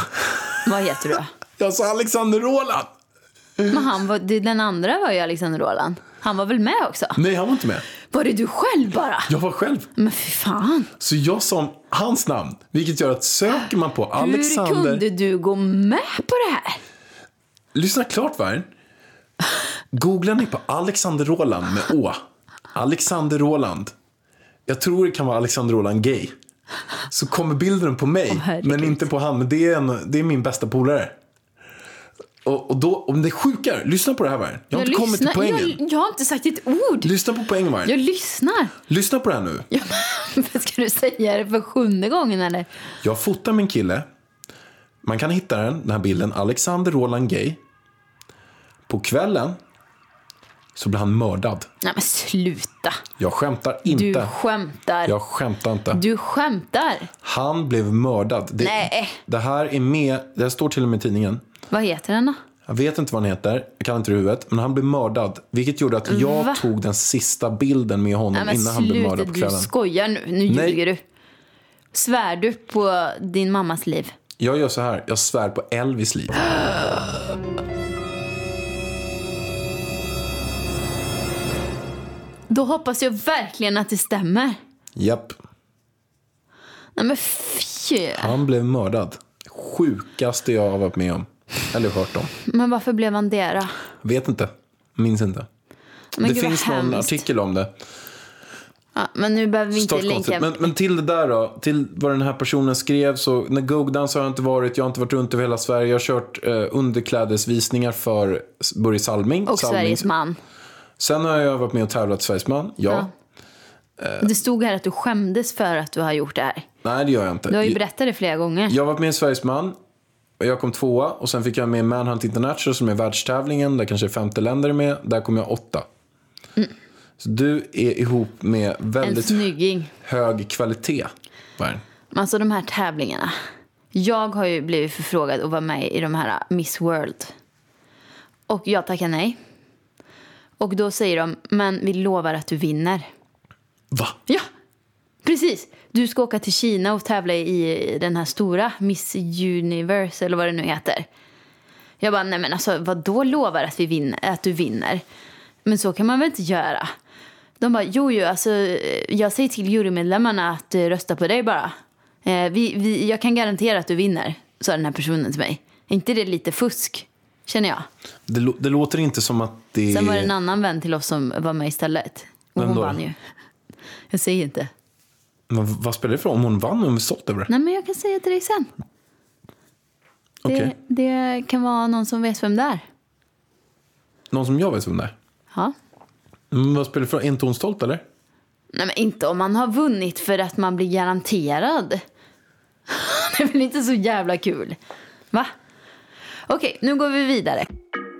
Speaker 2: Vad heter du? [laughs]
Speaker 1: Jag sa Alexander Roland.
Speaker 2: Men han var, den andra var ju Alexander Roland. Han var väl med också?
Speaker 1: Nej, han var inte med.
Speaker 2: Var det du själv bara?
Speaker 1: Jag var själv.
Speaker 2: Men fy fan.
Speaker 1: Så jag sa hans namn. Vilket gör att söker man på
Speaker 2: Hur
Speaker 1: Alexander.
Speaker 2: kunde du gå med på det här?
Speaker 1: Lyssna klart Vargen. Googlar ni på Alexander Roland med Å. Alexander Roland. Jag tror det kan vara Alexander Roland gay. Så kommer bilden på mig,
Speaker 2: herregud.
Speaker 1: men inte på han. Men det är, en, det är min bästa polare. Och, och då, om det är sjukare, lyssna på det här Vargen. Jag har inte kommit till poängen.
Speaker 2: Jag, jag har inte sagt ett ord.
Speaker 1: Lyssna på poängen Vargen.
Speaker 2: Jag lyssnar.
Speaker 1: Lyssna på det här nu.
Speaker 2: Ja, [laughs] ska du säga det för sjunde gången eller?
Speaker 1: Jag fotar min kille. Man kan hitta den, den här bilden. Alexander Roland Gay. På kvällen så blir han mördad.
Speaker 2: Nej men sluta.
Speaker 1: Jag skämtar inte.
Speaker 2: Du skämtar.
Speaker 1: Jag skämtar inte.
Speaker 2: Du skämtar.
Speaker 1: Han blev mördad. Det,
Speaker 2: Nej.
Speaker 1: det här är med, det här står till och med i tidningen.
Speaker 2: Vad heter den då?
Speaker 1: Jag vet inte vad han heter, jag kan inte det i huvudet. Men han blev mördad. Vilket gjorde att jag
Speaker 2: Va?
Speaker 1: tog den sista bilden med honom
Speaker 2: Nej men
Speaker 1: innan han blev mördad på
Speaker 2: du
Speaker 1: kvällen.
Speaker 2: skojar nu. Nu ljuger du. Svär du på din mammas liv?
Speaker 1: Jag gör så här, jag svär på Elvis liv. [gasps] [gasps]
Speaker 2: Då hoppas jag verkligen att det stämmer.
Speaker 1: Japp,
Speaker 2: Nej men fy.
Speaker 1: han blev mördad. Sjukaste jag har varit med om. Eller hört om.
Speaker 2: Men varför blev han det då?
Speaker 1: Vet inte. Minns inte.
Speaker 2: Men
Speaker 1: det
Speaker 2: gud,
Speaker 1: finns någon
Speaker 2: hemskt.
Speaker 1: artikel om det.
Speaker 2: Ja, men nu behöver vi inte länka.
Speaker 1: Men, men till det där då, till vad den här personen skrev. Så när Gogdans har jag inte varit, jag har inte varit runt över hela Sverige. Jag har kört eh, underklädesvisningar för Börje Salming.
Speaker 2: Och
Speaker 1: Salming.
Speaker 2: Sveriges man.
Speaker 1: Sen har jag varit med och tävlat Sveriges man. Ja.
Speaker 2: Det stod här att du skämdes för att du har gjort det här.
Speaker 1: Nej, det gör jag inte.
Speaker 2: Du har ju berättat det flera gånger.
Speaker 1: Jag har varit med i Sveriges man. Jag kom tvåa och sen fick jag med Manhunt International som är världstävlingen. Där kanske 50 länder är med. Där kom jag åtta. Så du är ihop med
Speaker 2: Mm.
Speaker 1: Väldigt hög kvalitet. Vargen.
Speaker 2: Alltså de här tävlingarna. Jag har ju blivit förfrågad att vara med i de här Miss World. Och jag tackar nej. Och då säger de, men vi lovar att du vinner.
Speaker 1: Va?
Speaker 2: Ja, precis. Du ska åka till Kina och tävla i den här stora Miss Universe eller vad det nu heter. Jag bara, nej men alltså vad då lovar att, vi vinner, att du vinner? Men så kan man väl inte göra? De bara, jo jo, alltså jag säger till jurymedlemmarna att eh, rösta på dig bara. Eh, vi, vi, jag kan garantera att du vinner, sa den här personen till mig. Är inte det lite fusk? Känner jag.
Speaker 1: Det, det låter inte som att det
Speaker 2: Sen var det en annan vän till oss som var med istället. Och
Speaker 1: Vem
Speaker 2: hon
Speaker 1: då?
Speaker 2: vann ju. Jag säger inte.
Speaker 1: Men vad spelar det för om hon vann och hon är stolt över det?
Speaker 2: Nej, men jag kan säga till dig sen. Det, det kan vara någon som vet vem det är.
Speaker 1: Någon som jag vet vem det är.
Speaker 2: Ja.
Speaker 1: Men vad spelar det för? Är inte hon stolt eller?
Speaker 2: Nej, men inte om man har vunnit för att man blir garanterad. [laughs] Det är väl inte så jävla kul? Va? Okej, nu går vi vidare.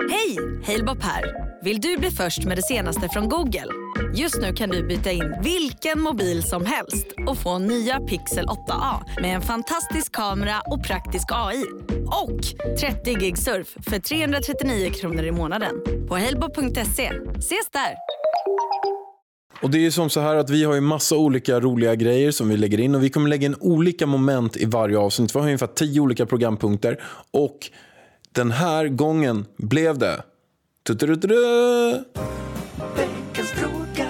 Speaker 4: Hej! Halebop här. Vill du bli först med det senaste från Google? Just nu kan du byta in vilken mobil som helst och få nya Pixel 8A med en fantastisk kamera och praktisk AI. Och 30 gig surf för 339 kronor i månaden på halebop.se. Ses där!
Speaker 1: Och det är ju som så här att vi har ju massa olika roliga grejer som vi lägger in och vi kommer lägga in olika moment i varje avsnitt. Vi har ungefär tio olika programpunkter och den här gången blev det Tuturutudu!
Speaker 3: Veckans fråga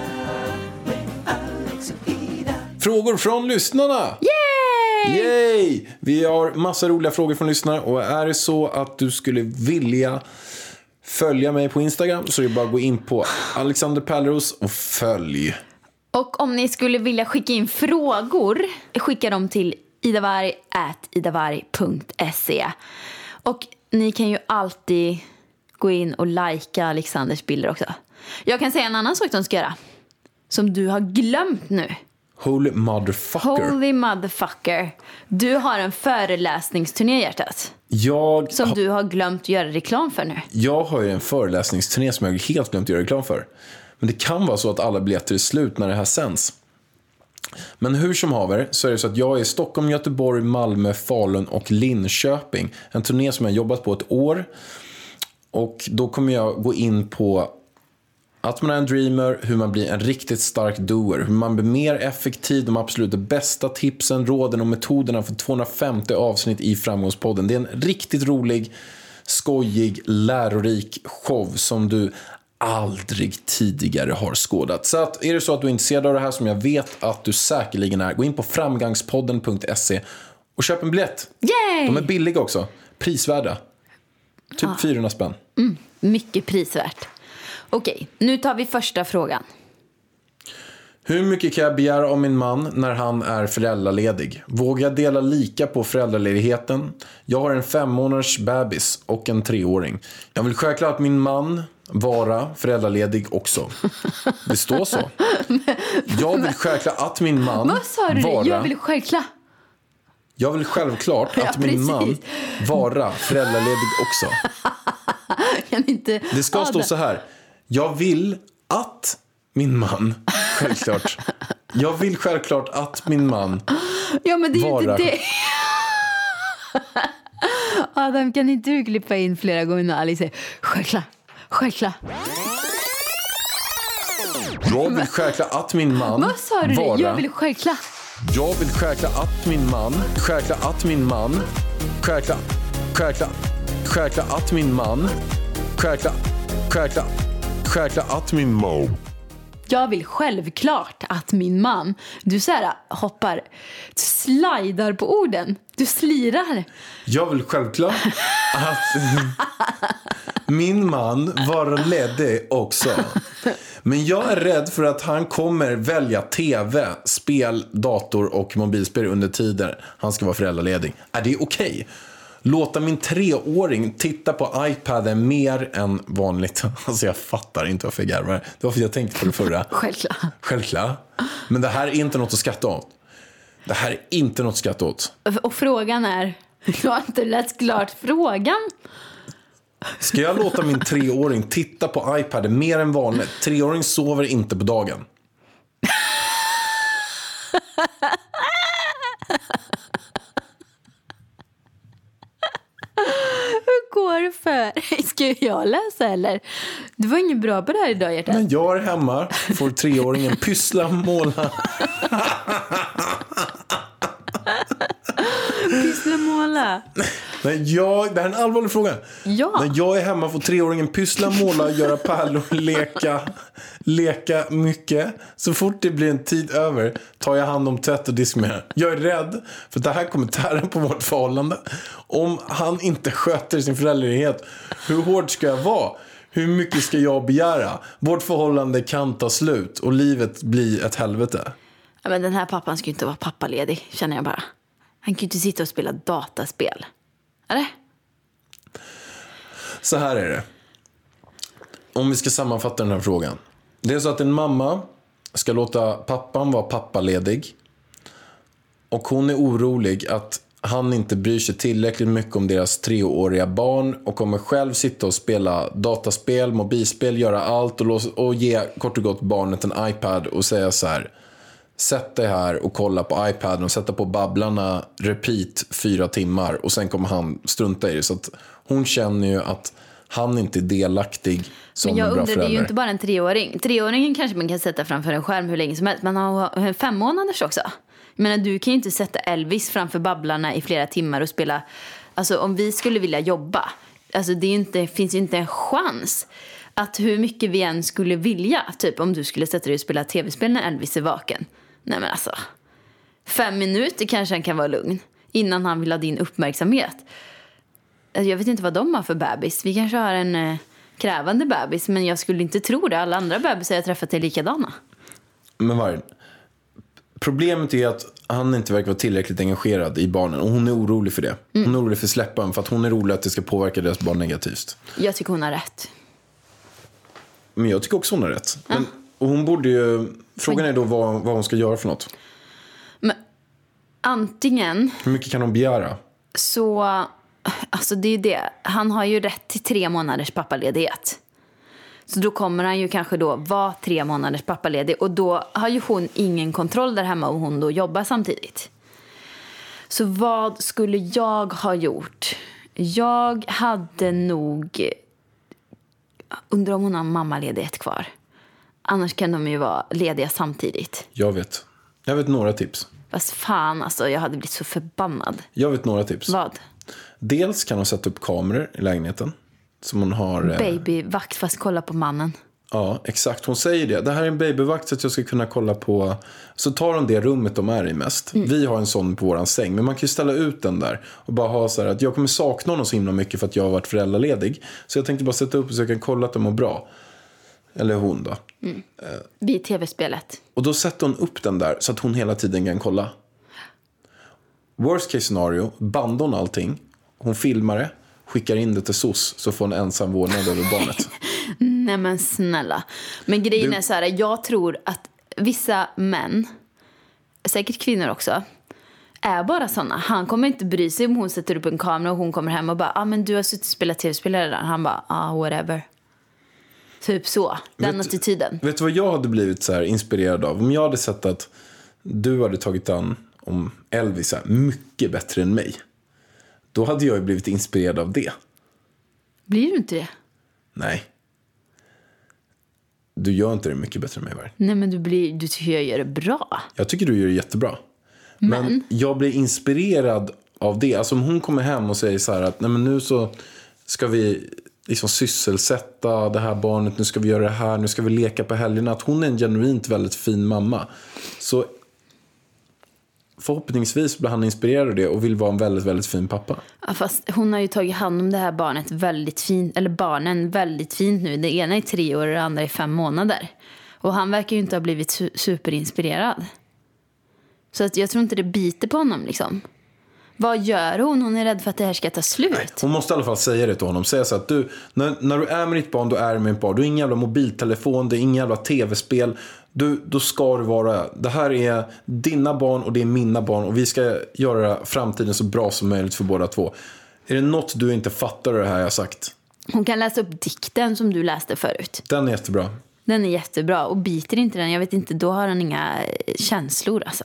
Speaker 3: med Alex och Ida.
Speaker 1: Frågor från lyssnarna!
Speaker 2: Yay!
Speaker 1: Yay! Vi har massa roliga frågor från lyssnare och är det så att du skulle vilja följa mig på Instagram så är det bara att gå in på Alexander Pärleros och följ.
Speaker 2: Och om ni skulle vilja skicka in frågor, skicka dem till idavarg.idavarg.se. Och ni kan ju alltid gå in och lajka Alexanders bilder också. Jag kan säga en annan sak de ska göra. Som du har glömt nu.
Speaker 1: Holy motherfucker.
Speaker 2: Holy motherfucker. Du har en föreläsningsturné hjärtat.
Speaker 1: Jag,
Speaker 2: Som
Speaker 1: ha-
Speaker 2: du har glömt göra reklam för nu.
Speaker 1: jag har ju en föreläsningsturné som jag helt glömt göra reklam för. Men det kan vara så att alla biljetter är slut när det här sänds. Men hur som haver så är det så att jag är i Stockholm, Göteborg, Malmö, Falun och Linköping. En turné som jag har jobbat på ett år. Och då kommer jag gå in på att man är en dreamer, hur man blir en riktigt stark doer, hur man blir mer effektiv, de absolut bästa tipsen, råden och metoderna för 250 avsnitt i Framgångspodden. Det är en riktigt rolig, skojig, lärorik show som du aldrig tidigare har skådat. Så att, är det så att du är intresserad av det här som jag vet att du säkerligen är, gå in på framgangspodden.se och köp en biljett.
Speaker 2: Yay!
Speaker 1: De är billiga också, prisvärda. Typ 400 spänn.
Speaker 2: Mycket prisvärt. Okej, nu tar vi första frågan.
Speaker 1: Hur mycket kan jag begära av min man när han är föräldraledig? Vågar jag dela lika på föräldraledigheten? Jag har en fem månaders bebis och en treåring. Jag vill självklart att min man vara föräldraledig också. Det står så. Jag vill självklart att min man
Speaker 2: Vad sa du?
Speaker 1: vara...
Speaker 2: Jag vill självklart.
Speaker 1: Jag vill självklart
Speaker 2: Ja,
Speaker 1: att min man vara föräldraledig också. [laughs]
Speaker 2: Kan inte...
Speaker 1: Det ska stå så här. Jag vill att min man, självklart. Jag vill självklart att min man
Speaker 2: Ja, men det är
Speaker 1: Vara.
Speaker 2: inte det. [laughs] Adam, kan inte du klippa in flera gånger när Alice säger självklart, självklart.
Speaker 1: Jag vill självklart att min man
Speaker 2: Vad sa du?
Speaker 1: vara...
Speaker 2: Jag vill självklart.
Speaker 1: Jag vill självklart att min man... Självklart att min man... Självklart... Självklart... Självklart att min man... Självklart... Självklart... Självklart att min man...
Speaker 2: Jag vill självklart att min man... Du så här hoppar, slidar på orden. Du slirar.
Speaker 1: Jag vill självklart att [laughs] min man vara ledig också. [laughs] Men jag är rädd för att han kommer välja tv, spel, dator och mobilspel under tiden han ska vara föräldraledig. Är det okej? Låta min treåring titta på iPaden mer än vanligt. [laughs] Alltså jag fattar inte varför jag garvar. Det var för att jag tänkte på det förra. [laughs]
Speaker 2: Självklart.
Speaker 1: Självklart. Men det här är inte något att skratta åt. Det här är inte något att skratta åt.
Speaker 2: Och frågan är... Jag har inte läst klart frågan.
Speaker 1: Ska jag låta min treåring titta på iPaden mer än vanligt? Treåring sover inte på dagen.
Speaker 2: Hur går det för Ska jag läsa eller? Du var ingen bra på det här idag hjärtat.
Speaker 1: När jag är hemma får treåringen pyssla, måla.
Speaker 2: Pyssla måla.
Speaker 1: När jag, det här är en allvarlig fråga.
Speaker 2: Ja.
Speaker 1: När jag är hemma får treåringen pyssla, måla, göra pärlor, [laughs] leka, leka mycket. Så fort det blir en tid över tar jag hand om tvätt och disk med henne. Jag är rädd för att det här kommer tära på vårt förhållande. Om han inte sköter sin föräldraledighet, hur hård ska jag vara? Hur mycket ska jag begära? Vårt förhållande kan ta slut och livet bli ett helvete.
Speaker 2: Ja, men den här pappan ska ju inte vara pappaledig, känner jag bara. Han kan ju inte sitta och spela dataspel. Eller?
Speaker 1: Så här är det. Om vi ska sammanfatta den här frågan. Det är så att en mamma ska låta pappan vara pappaledig. Och hon är orolig att han inte bryr sig tillräckligt mycket om deras treåriga barn och kommer själv sitta och spela dataspel, mobilspel, göra allt och, och ge kort och gott barnet en iPad och säga så här. Sätt dig här och kolla på iPaden och sätta på Babblarna repeat fyra timmar och sen kommer han strunta i det. Så att hon känner ju att han inte är delaktig som
Speaker 2: Men jag
Speaker 1: en bra
Speaker 2: undrar, det är ju inte bara en treåring. Treåringen kanske man kan sätta framför en skärm hur länge som helst. Men en fem månaders också. Jag menar, du kan ju inte sätta Elvis framför Babblarna i flera timmar och spela... Alltså om vi skulle vilja jobba, alltså det inte, finns ju inte en chans att hur mycket vi än skulle vilja, typ om du skulle sätta dig och spela tv-spel när Elvis är vaken. Nej men alltså, fem minuter kanske han kan vara lugn innan han vill ha din uppmärksamhet. Alltså, Jag vet inte vad de har för bebis. Vi kanske har en eh, krävande bebis, men jag skulle inte tro det. Alla andra bebisar jag träffat är likadana.
Speaker 1: Men Vargen, problemet är att han inte verkar vara tillräckligt engagerad i barnen och hon är orolig för det. Hon är orolig för släppen för att hon är orolig att det ska påverka deras barn negativt.
Speaker 2: Jag tycker hon har rätt.
Speaker 1: Men jag tycker också hon har rätt. Men, och hon borde ju, frågan är då vad, vad hon ska göra för något.
Speaker 2: Antingen
Speaker 1: Hur mycket kan hon begära?
Speaker 2: så, alltså det är ju det, han har ju rätt till tre månaders pappaledighet. Så då kommer han ju kanske då vara tre månaders pappaledig och då har ju hon ingen kontroll där hemma och hon då jobbar samtidigt. Så vad skulle jag ha gjort? Jag hade nog... Undrar om hon har mammaledighet kvar. Annars kan de ju vara lediga samtidigt.
Speaker 1: Jag vet. Jag vet några tips.
Speaker 2: Fast fan alltså, jag hade blivit så förbannad.
Speaker 1: Jag vet några tips.
Speaker 2: Vad?
Speaker 1: Dels kan hon sätta upp kameror i lägenheten. Som hon har... eh,
Speaker 2: Babyvakt fast kolla på mannen.
Speaker 1: Ja, exakt. Hon säger det. Det här är en babyvakt så att jag ska kunna kolla på... Så tar hon det rummet de är i mest. Vi har en sån på våran säng. Men man kan ju ställa ut den där. Och bara ha så här att jag kommer sakna honom så himla mycket för att jag har varit föräldraledig. Så jag tänkte bara sätta upp så jag kan kolla att de mår bra. Eller hon då.
Speaker 2: Vid tv-spelet.
Speaker 1: Och då sätter hon upp den där så att hon hela tiden kan kolla. Worst case scenario, bandar hon allting. Hon filmar det, skickar in det till SOS så får hon ensam vårdnad över barnet. [laughs]
Speaker 2: Nej men snälla. Men grejen
Speaker 1: Du-
Speaker 2: är så här, jag tror att vissa män, säkert kvinnor också, är bara såna. Han kommer inte bry sig om hon sätter upp en kamera och hon kommer hem och bara, ah, men du har suttit och spelat tv-spel redan. Han bara, ah whatever. Typ så, den
Speaker 1: Vet-
Speaker 2: attityden.
Speaker 1: Vet du vad jag hade blivit så inspirerad av? Om jag hade sett att du hade tagit an om Elvis här, mycket bättre än mig. Då hade jag ju blivit inspirerad av det.
Speaker 2: Blir du inte det?
Speaker 1: Nej. Du gör inte det mycket bättre än mig, Varg.
Speaker 2: Nej men du, blir, du tycker jag gör det bra.
Speaker 1: Jag tycker du gör det jättebra. Men, jag blir inspirerad av det. Alltså om hon kommer hem och säger så här att Nej, men nu så ska vi liksom sysselsätta det här barnet, nu ska vi göra det här, nu ska vi leka på helgerna. Att hon är en genuint väldigt fin mamma. Så förhoppningsvis blir han inspirerad av det och vill vara en väldigt, väldigt fin pappa.
Speaker 2: Ja, fast hon har ju tagit hand om det här barnet väldigt fint, eller barnen väldigt fint nu. Det ena är tre år och det andra är fem månader. Och han verkar ju inte ha blivit superinspirerad. Så att jag tror inte det biter på honom liksom. Vad gör hon? Hon är rädd för att det här ska ta slut.
Speaker 1: Hon måste i alla fall säga det till honom. Säga så att du, när, när du är med ditt barn, då är du med ditt barn. Du har ingen jävla mobiltelefon, det är ingen jävla tv-spel. Du, då ska du vara, det här är dina barn och det är mina barn och vi ska göra framtiden så bra som möjligt för båda två. Är det något du inte fattar av det här jag sagt?
Speaker 2: Hon kan läsa upp dikten som du läste förut.
Speaker 1: Den är jättebra.
Speaker 2: Den är jättebra. Och biter inte den, jag vet inte, då har han inga känslor alltså.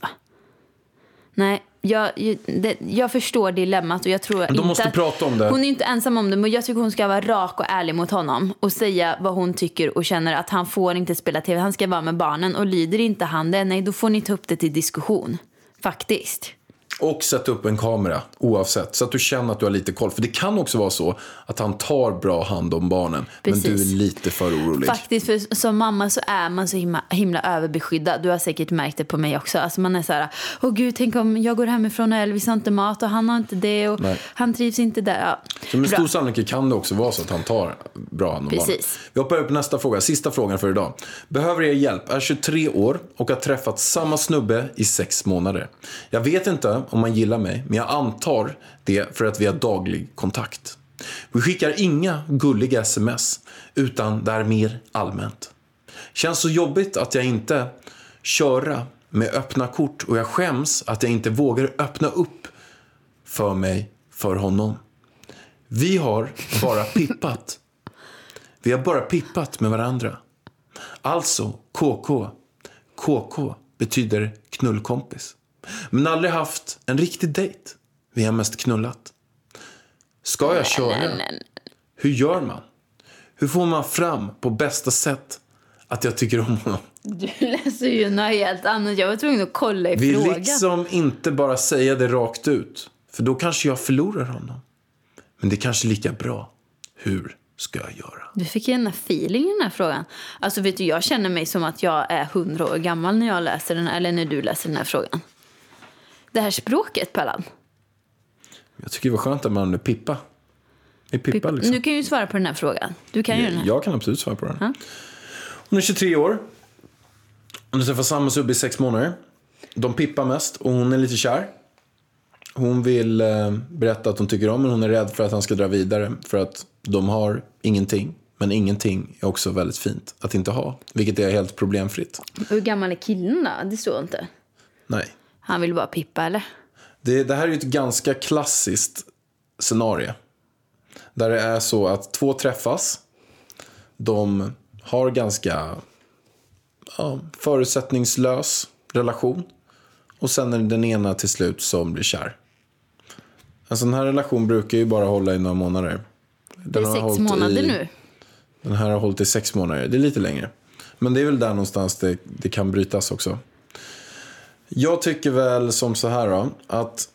Speaker 2: Nej, jag, det, jag förstår dilemmat och jag tror
Speaker 1: de
Speaker 2: inte
Speaker 1: måste
Speaker 2: att,
Speaker 1: prata om det.
Speaker 2: Hon är inte ensam om det, men jag tycker hon ska vara rak och ärlig mot honom och säga vad hon tycker och känner att han får inte spela tv, han ska vara med barnen och lyder inte han det, nej då får ni ta upp det till diskussion. Faktiskt.
Speaker 1: Och sätta upp en kamera oavsett. Så att du känner att du har lite koll. För det kan också vara så att han tar bra hand om barnen. Men du är
Speaker 2: Precis.
Speaker 1: lite för orolig.
Speaker 2: Faktiskt, för som mamma så är man så himla, himla överbeskyddad. Du har säkert märkt det på mig också. Alltså man är så här, åh gud, tänk om jag går hemifrån och Elvis har inte mat och han har inte det och
Speaker 1: Nej.
Speaker 2: han trivs inte där. Ja.
Speaker 1: Så med stor sannolikhet kan det också vara så att han tar bra hand om
Speaker 2: Precis.
Speaker 1: barnen. Vi hoppar upp nästa fråga, sista frågan för idag. Behöver er hjälp, är 23 år och har träffat samma snubbe i sex månader. Jag vet inte om man gillar mig, men jag antar det för att vi har daglig kontakt. Vi skickar inga gulliga sms, utan det är mer allmänt. Känns så jobbigt att jag inte köra med öppna kort och jag skäms att jag inte vågar öppna upp för mig för honom. Vi har bara [laughs] pippat. Vi har bara pippat med varandra. Alltså KK. KK betyder knullkompis. Men aldrig haft en riktig dejt. Vi har mest knullat. Ska jag köra? Hur gör man? Hur får man fram på bästa sätt att jag tycker om honom?
Speaker 2: Du läser ju något helt annat. Jag var tvungen att kolla i
Speaker 1: Vi
Speaker 2: frågan.
Speaker 1: liksom inte bara säga det rakt ut. För då kanske jag förlorar honom. Men det är kanske lika bra. Hur ska jag göra?
Speaker 2: Du fick gärna feeling i den här frågan. Alltså vet du, jag känner mig som att jag är hundra år gammal när jag läser den här, eller när du läser den här frågan. Det här språket, Pallan.
Speaker 1: Jag tycker det var skönt att man pippa. Vi pippar liksom.
Speaker 2: Du kan ju svara på den här frågan. Du kan ju den här.
Speaker 1: Jag kan absolut svara på den. Hon är 23 år. Hon har träffat samma subbe i sex månader. De pippar mest och hon är lite kär. Hon vill eh, berätta att hon tycker om men hon är rädd för att han ska dra vidare. För att de har ingenting. Men ingenting är också väldigt fint att inte ha. Vilket är helt problemfritt.
Speaker 2: Hur gammal är killen då? Det står inte.
Speaker 1: Nej.
Speaker 2: Han vill bara pippa, eller?
Speaker 1: Det, det här är ett ganska klassiskt scenario. Där det är så att två träffas. De har ganska ja, förutsättningslös relation. Och sen är det den ena till slut som blir kär. En sån här relation brukar ju bara hålla i några månader.
Speaker 2: Det
Speaker 1: Den
Speaker 2: är
Speaker 1: har
Speaker 2: sex månader
Speaker 1: i-
Speaker 2: nu.
Speaker 1: Den här har hållit i sex månader. Det är lite längre. Men det är väl där någonstans det, det kan brytas också. Jag tycker väl som så här då. Att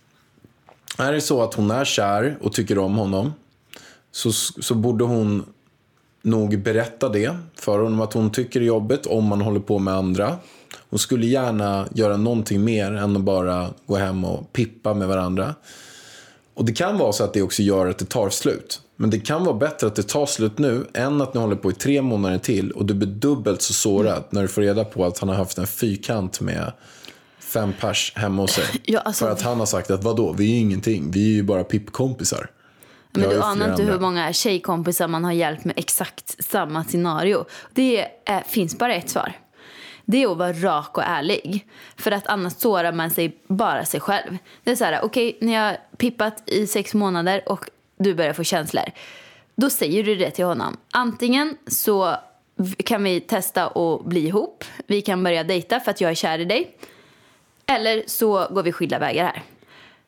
Speaker 1: är det så att hon är kär och tycker om honom. Så, så borde hon nog berätta det för honom. Att hon tycker det är jobbigt om man håller på med andra. Hon skulle gärna göra någonting mer än att bara gå hem och pippa med varandra. Och det kan vara så att det också gör att det tar slut. Men det kan vara bättre att det tar slut nu än att ni håller på i tre månader till och du blir dubbelt så sårad när du får reda på att han har haft en fyrkant med fem pers hemma hos sig. [laughs]
Speaker 2: Ja, alltså-
Speaker 1: För att han har sagt att vadå, vi är ju ingenting, vi är ju bara pippkompisar.
Speaker 2: Men
Speaker 1: Jag
Speaker 2: du anar inte hur många tjejkompisar man har hjälpt med exakt samma scenario. Det är, finns bara ett svar. Det är att vara rak och ärlig. För att annars sårar man sig bara sig själv. Det är så här, okej, ni har pippat i sex månader och du börjar få känslor. Då säger du det till honom. Antingen så kan vi testa att bli ihop. Vi kan börja dejta för att jag är kär i dig. Eller så går vi skilda vägar här.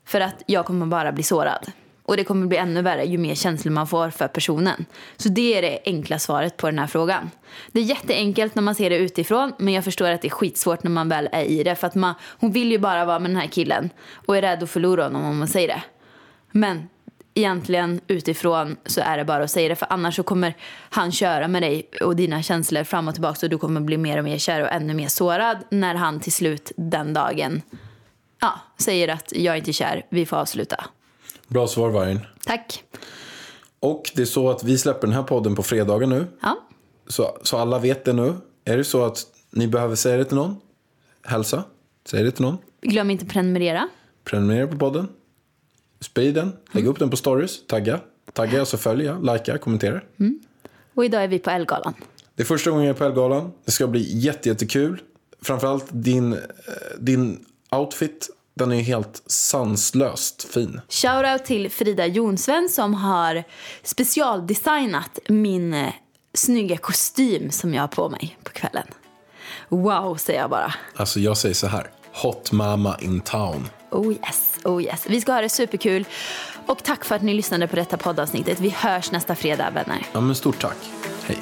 Speaker 2: För att jag kommer bara bli sårad. Och det kommer bli ännu värre ju mer känslor man får för personen. Så det är det enkla svaret på den här frågan. Det är jätteenkelt när man ser det utifrån. Men jag förstår att det är skitsvårt när man väl är i det. För att man, hon vill ju bara vara med den här killen. Och är rädd att förlora honom om man säger det. Men egentligen utifrån så är det bara att säga det. För annars så kommer han köra med dig och dina känslor fram och tillbaka. Och du kommer bli mer och mer kär och ännu mer sårad. När han till slut den dagen ja, säger att jag är inte kär, vi får avsluta.
Speaker 1: Bra svar Vargen.
Speaker 2: Tack.
Speaker 1: Och det är så att vi släpper den här podden på fredagar nu.
Speaker 2: Ja.
Speaker 1: Så, så alla vet det nu. Är det så att ni behöver säga det till någon? Hälsa. Säg det till någon.
Speaker 2: Glöm inte prenumerera.
Speaker 1: Prenumerera på podden. Sprid den. Lägg upp den på stories. Tagga. Tagga, alltså följa, likea, kommentera.
Speaker 2: Och idag är vi på Elgalan.
Speaker 1: Det är första gången jag är på Elgalan. Det ska bli jätte, jättekul. Framförallt din, eh, din outfit. Den är ju helt sanslöst fin.
Speaker 2: Shoutout till Frida Jonsven som har specialdesignat min eh, snygga kostym som jag har på mig på kvällen. Wow, säger jag bara.
Speaker 1: Alltså jag säger så här. Hot mama in town.
Speaker 2: Oh yes, oh yes. Vi ska ha det superkul. Och tack för att ni lyssnade på detta poddavsnittet. Vi hörs nästa fredag, vänner.
Speaker 1: Ja men stort tack. Hej.